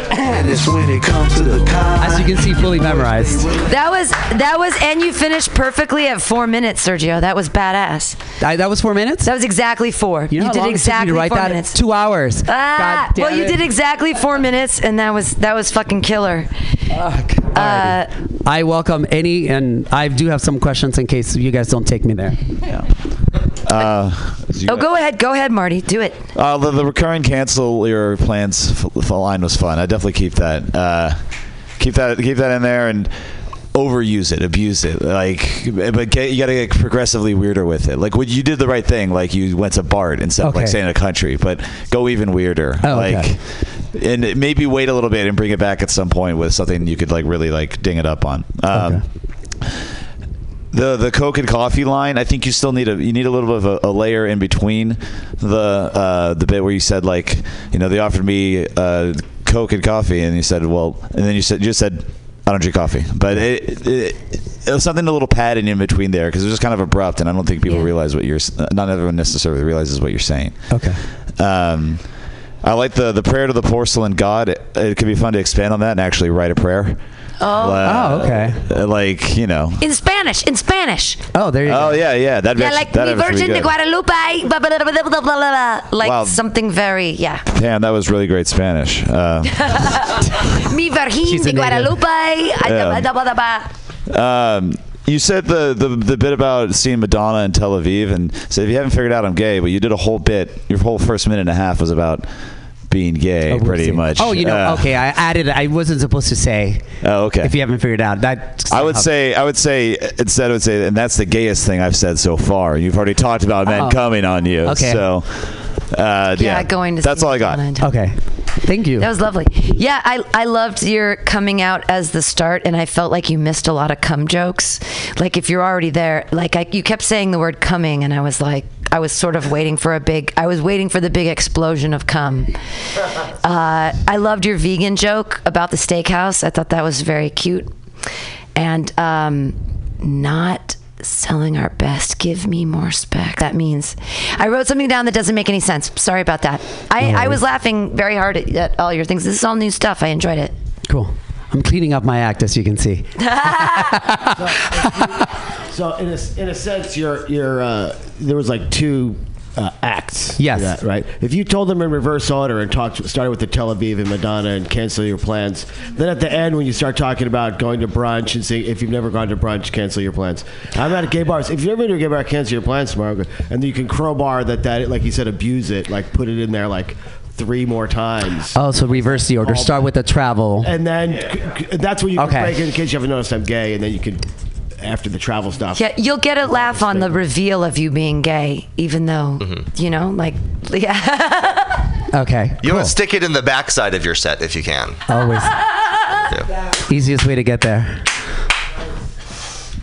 And it's when it comes to the cottage. As you can see, fully memorized. That was that was, and you finished perfectly at four minutes, Sergio. That was badass. I, that was four minutes. That was exactly four. You know how did long it took me to exactly write four that? minutes. Two hours. Ah, God damn well, you it. did exactly four minutes, and that was that was fucking killer. Uh, I welcome any, and I do have some questions in case you guys don't take me there. Uh, oh, go ahead, go ahead, Marty. Do it. Uh, the, the recurring cancel your plans f- f- line was fun. I definitely keep that. Uh, keep that. Keep that in there and overuse it, abuse it. Like, but get, you got to get progressively weirder with it. Like, when you did the right thing. Like, you went to BART instead of like Okay. staying in a country, but go even weirder. Oh, like, okay. and maybe wait a little bit and bring it back at some point with something you could like really like ding it up on. Um, the the Coke and coffee line, I think you still need a you need a little bit of a, a layer in between the uh, the bit where you said like you know they offered me uh, Coke and coffee and you said well and then you said you just said I don't drink coffee but it, it, it was something a little padding in between there because it was just kind of abrupt and I don't think people realize what you're not everyone necessarily realizes what you're saying. Okay. Um, I like the the prayer to the porcelain god. It, it could be fun to expand on that and actually write a prayer. Oh. Uh, oh, okay. Uh, like you know. In Spanish. In Spanish. Oh, there you go. Oh yeah, yeah. That. Yeah, like the mi Virgin de Guadalupe. Blah, blah, blah, like wow. something very yeah. Damn, that was really great Spanish. Uh, mi Virgin de Guadalupe. Yeah. Um, you said the, the, the bit about seeing Madonna in Tel Aviv, and said if you haven't figured out I'm gay, but you did a whole bit. Your whole first minute and a half was about being gay, pretty much. Oh, you know, Uh, okay. I added. I wasn't supposed to say. Oh, okay. If you haven't figured out that, I would say, I would say, instead, I would say, and that's the gayest thing I've said so far. You've already talked about men Oh. coming on you. Okay. So, uh, yeah, Yeah, going to That's see all I got. Okay. Thank you. That was lovely. Yeah, I, I loved your coming out as the start, and I felt like you missed a lot of cum jokes. Like if you're already there, like I, you kept saying the word coming, and I was like, I was sort of waiting for a big, I was waiting for the big explosion of cum. Uh, I loved your vegan joke about the steakhouse. I thought that was very cute, and um, not selling our best. Give me more spec. That means I wrote something down that doesn't make any sense. Sorry about that. I, I was laughing very hard at, at all your things. This is all new stuff. I enjoyed it. Cool. I'm cleaning up my act, as you can see. So in a, in a sense, you're you're uh, there was like two uh, acts. Yes. that, right. If you told them in reverse order and talked, started with the Tel Aviv and Madonna and cancel your plans, then at the end when you start talking about going to brunch and saying if you've never gone to brunch, cancel your plans. I'm at gay bars. If you've never been to a gay bar, cancel your plans tomorrow. And then you can crowbar that that like you said, abuse it, like put it in there like three more times. Oh, so reverse the order. Start with the travel. And then c- c- that's when you can Okay. break it in case you haven't noticed I'm gay, and then you can after the travel stuff. Yeah, you'll get a laugh on the reveal of you being gay, even though mm-hmm. you know, like, yeah. Okay. You want to stick it in the backside of your set if you can. Always. Yeah. Easiest way to get there.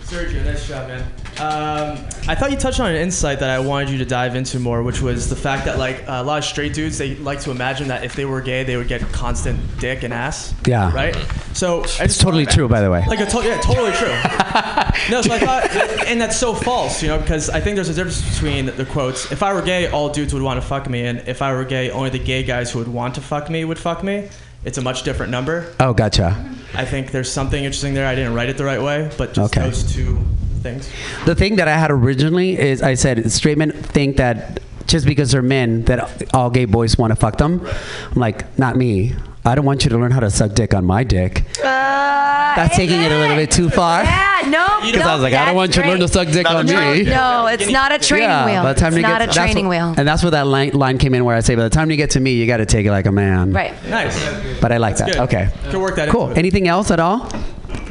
Sergio, nice job, man. Um, I thought you touched on an insight that I wanted you to dive into more, which was the fact that like a lot of straight dudes, they like to imagine that if they were gay, they would get constant dick and ass. Yeah. Right. So It's totally true, by the way. like a to- yeah, totally true. no, so I thought, and that's so false, you know, because I think there's a difference between the quotes. If I were gay, all dudes would want to fuck me, and if I were gay, only the gay guys who would want to fuck me would fuck me. It's a much different number. Oh, gotcha. I think there's something interesting there. I didn't write it the right way, but just Okay. those two things. The thing that I had originally is I said straight men think that just because they're men that all gay boys want to fuck them. I'm like, not me. I don't want you to learn how to suck dick on my dick. Uh, that's taking it a little bit too far. Yeah, no. Because no, I was like, I don't want you to learn to suck dick on me. No, it's not a training yeah, wheel. By the time it's you not get a that's training what- wheel. And that's where that line, line came in where I say, by the time you get to me, you got to take it like a man. Right. Nice. But I like That's that. good. Okay. Could work that Cool. Anything else at all?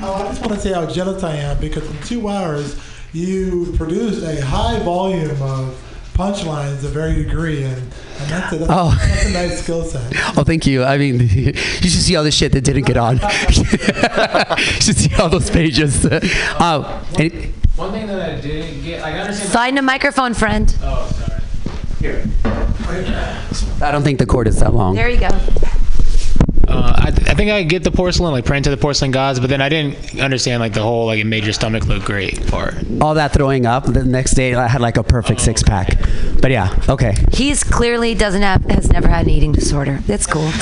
Oh, I just want to say how jealous I am because in two hours you produced a high volume of punchlines to a very degree, and, and that's, a, that's, Oh. that's a nice skill set. Oh, thank you. I mean, you should see all the shit that didn't get on. you should see all those pages. Uh, any- One thing that I didn't get, like, I understand. Find a microphone, friend. Oh, sorry. Here. I don't think the cord is that long. There you go. Uh, I, I think I get the porcelain, like praying to the porcelain gods, but then I didn't understand like the whole like it made your stomach look great part. All that throwing up. The next day, I had like a perfect six pack. But yeah, okay. He's clearly doesn't have has never had an eating disorder. That's cool.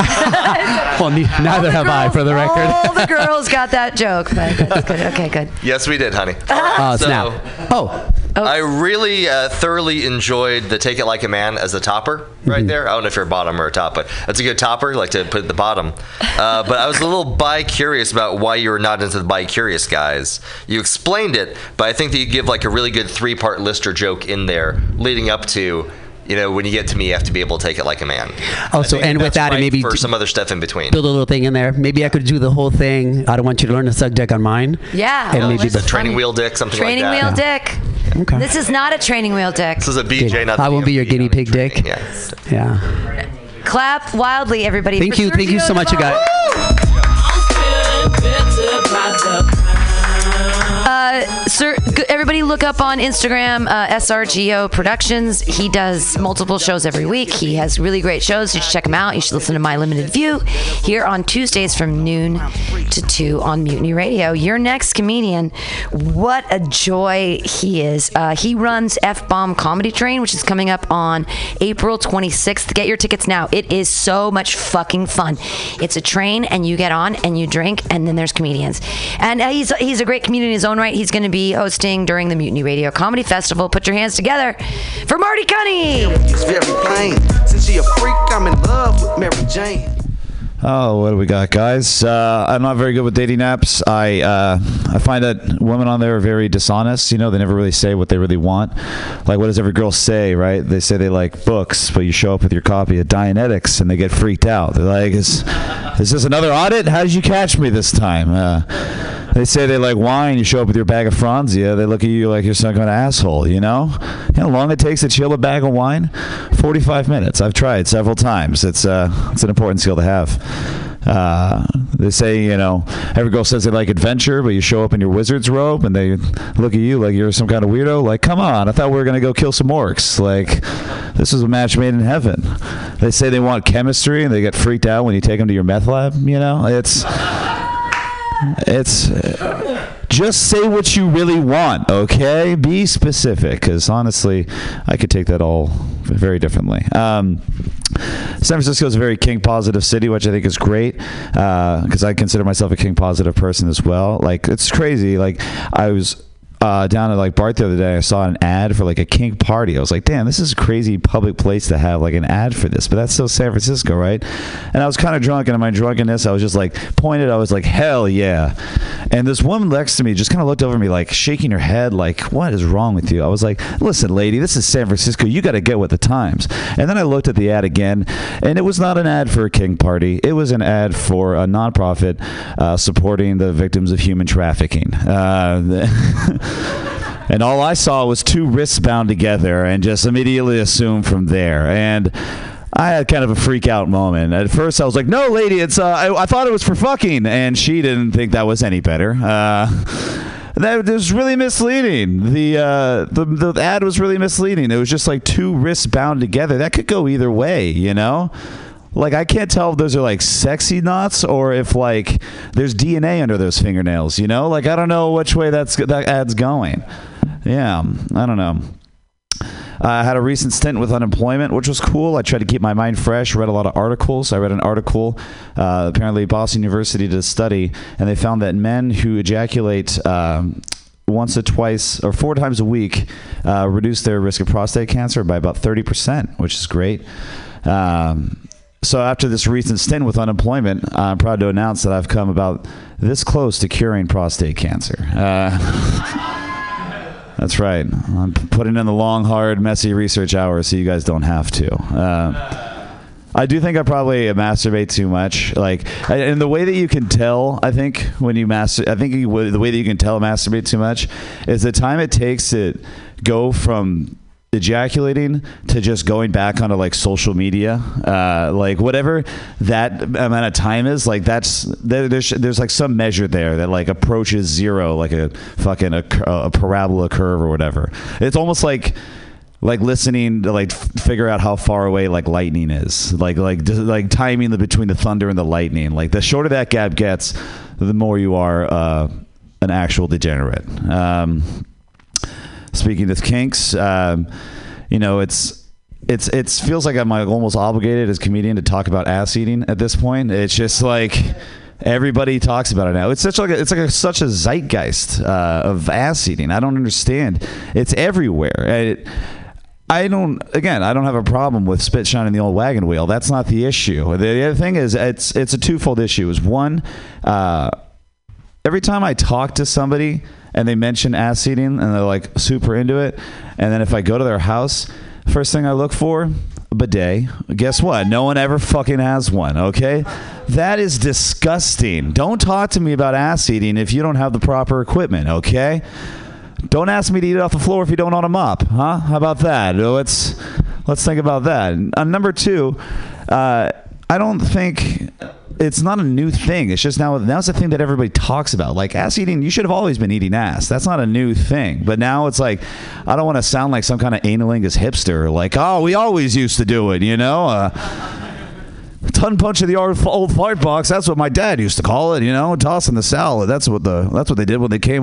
Well, ne- neither have I, for the record. All the girls got that joke, but that's good. Okay, good. Yes, we did, honey. Oh, So- snap. Oh. I really uh, thoroughly enjoyed the "Take It Like a Man" as a topper right Mm-hmm. there. I don't know if you're a bottom or a top, but that's a good topper. Like to put at the bottom. Uh, but I was a little bi-curious about why you were not into the bi-curious guys. You explained it, but I think that you give like a really good three-part Lister joke in there, leading up to. You know, when you get to me, you have to be able to take it like a man. Oh, so think end with that's that and maybe for some other stuff in between. Build a little thing in there. Maybe I could do the whole thing. I don't want you to learn to suck dick on mine. Yeah. And well, maybe the training wheel dick, something Training like wheel that. dick. Okay. This is not a training wheel dick. This is a BJ, not I won't be your guinea pig dick. Yeah. Yeah. Clap wildly, everybody. Thank you. Thank you so much, you guys. Uh, sir, everybody look up on Instagram, uh, SRGO Productions. He does multiple shows every week. He has really great shows. You should check him out. You should listen to My Limited View here on Tuesdays from noon to 2 on Mutiny Radio. Your next comedian, what a joy he is. Uh, he runs F Bomb Comedy Train, which is coming up on April 26th. Get your tickets now. It is so much fucking fun. It's a train, and you get on and you drink, and then there's comedians. And uh, he's, he's a great comedian in his own right. He's going to be hosting during the Mutiny Radio Comedy Festival. Put your hands together for Marty Cunny. It's very plain. Since she a freak, I'm in love with Mary Jane. Oh, what do we got, guys? Uh, I'm not very good with dating apps. I uh, I find that women on there are very dishonest. You know, they never really say what they really want. Like, what does every girl say, right? They say they like books, but you show up with your copy of Dianetics and they get freaked out. They're like, "Is is this another audit? How did you catch me this time?" Uh, they say they like wine. You show up with your bag of Franzia. They look at you like you're some kind of asshole. You know? You know how long it takes to chill a bag of wine? Forty-five minutes. I've tried several times. It's uh, it's an important skill to have. Uh, they say, you know, every girl says they like adventure, but you show up in your wizard's robe and they look at you like you're some kind of weirdo. Like, come on, I thought we were going to go kill some orcs. Like, this is a match made in heaven. They say they want chemistry and they get freaked out when you take them to your meth lab. You know, it's. It's just say what you really want, okay? Be specific, because honestly, I could take that all very differently. Um, San Francisco is a very kink positive city, which I think is great because I consider myself a kink positive person as well. Like it's crazy. Like I was uh, down at like Bart the other day, I saw an ad for like a kink party. I was like, damn, this is a crazy public place to have like an ad for this. But that's still San Francisco, right? And I was kind of drunk, and in my drunkenness, I was just like pointed. I was like, hell yeah! And this woman next to me just kind of looked over me, like shaking her head, like, what is wrong with you? I was like, listen, lady, this is San Francisco. You got to get with the times. And then I looked at the ad again, and it was not an ad for a kink party. It was an ad for a nonprofit uh, supporting the victims of human trafficking. Uh, and all I saw was two wrists bound together, and just immediately assumed from there. And I had kind of a freak out moment. At first, I was like, "No, lady, it's uh, I, I thought it was for fucking," and she didn't think that was any better. Uh, that was really misleading. The, uh, the the ad was really misleading. It was just like two wrists bound together. That could go either way, you know. Like I can't tell if those are like sexy knots or if like there's DNA under those fingernails. You know, like I don't know which way that's that ad's going. Yeah, I don't know. I had a recent stint with unemployment, which was cool. I tried to keep my mind fresh. Read a lot of articles. I read an article. Uh, apparently, Boston University did a study, and they found that men who ejaculate um, once or twice or four times a week uh, reduce their risk of prostate cancer by about thirty percent, which is great. Um, so after this recent stint with unemployment, I'm proud to announce that I've come about this close to curing prostate cancer. Uh, That's right. I'm putting in the long, hard, messy research hours so you guys don't have to. Uh, I do think I probably masturbate too much. Like, and the way that you can tell, I think when you master, I think you, the way that you can tell masturbate too much is the time it takes to go from ejaculating to just going back onto like social media, uh, like whatever that amount of time is, like that's there, there's there's like some measure there that like approaches zero, like a fucking a, a parabola curve or whatever. It's almost like like listening to like f- figure out how far away like lightning is. Like like like timing the between the thunder and the lightning. Like the shorter that gap gets the more you are uh, an actual degenerate. Um, speaking of kinks um, you know it's it's it's feels like i'm like almost obligated as comedian to talk about ass eating at this point it's just like Everybody talks about it now. It's such like a, it's like a, such a zeitgeist uh, of ass eating. I don't understand. It's everywhere. It, I don't. Again, I don't have a problem with spit shining the old wagon wheel. That's not the issue. The other thing is, it's it's a twofold issue. Is one, uh, every time I talk to somebody and they mention ass eating and they're like super into it, and then if I go to their house, first thing I look for a bidet. Guess what? No one ever fucking has one. Okay, that is disgusting. Don't talk to me about ass eating if you don't have the proper equipment. Okay. Don't ask me to eat it off the floor if you don't own a mop, huh? How about that? Let's let's think about that. Uh, number two, uh, I don't think it's not a new thing. It's just now now it's a thing that everybody talks about. Like ass eating, you should have always been eating ass. That's not a new thing. But now it's like I don't want to sound like some kind of analingus hipster. Like oh, we always used to do it, you know. Uh, Ton punch of the old, fart box. That's what my dad used to call it. You know, tossing the salad. That's what the that's what they did when they came home.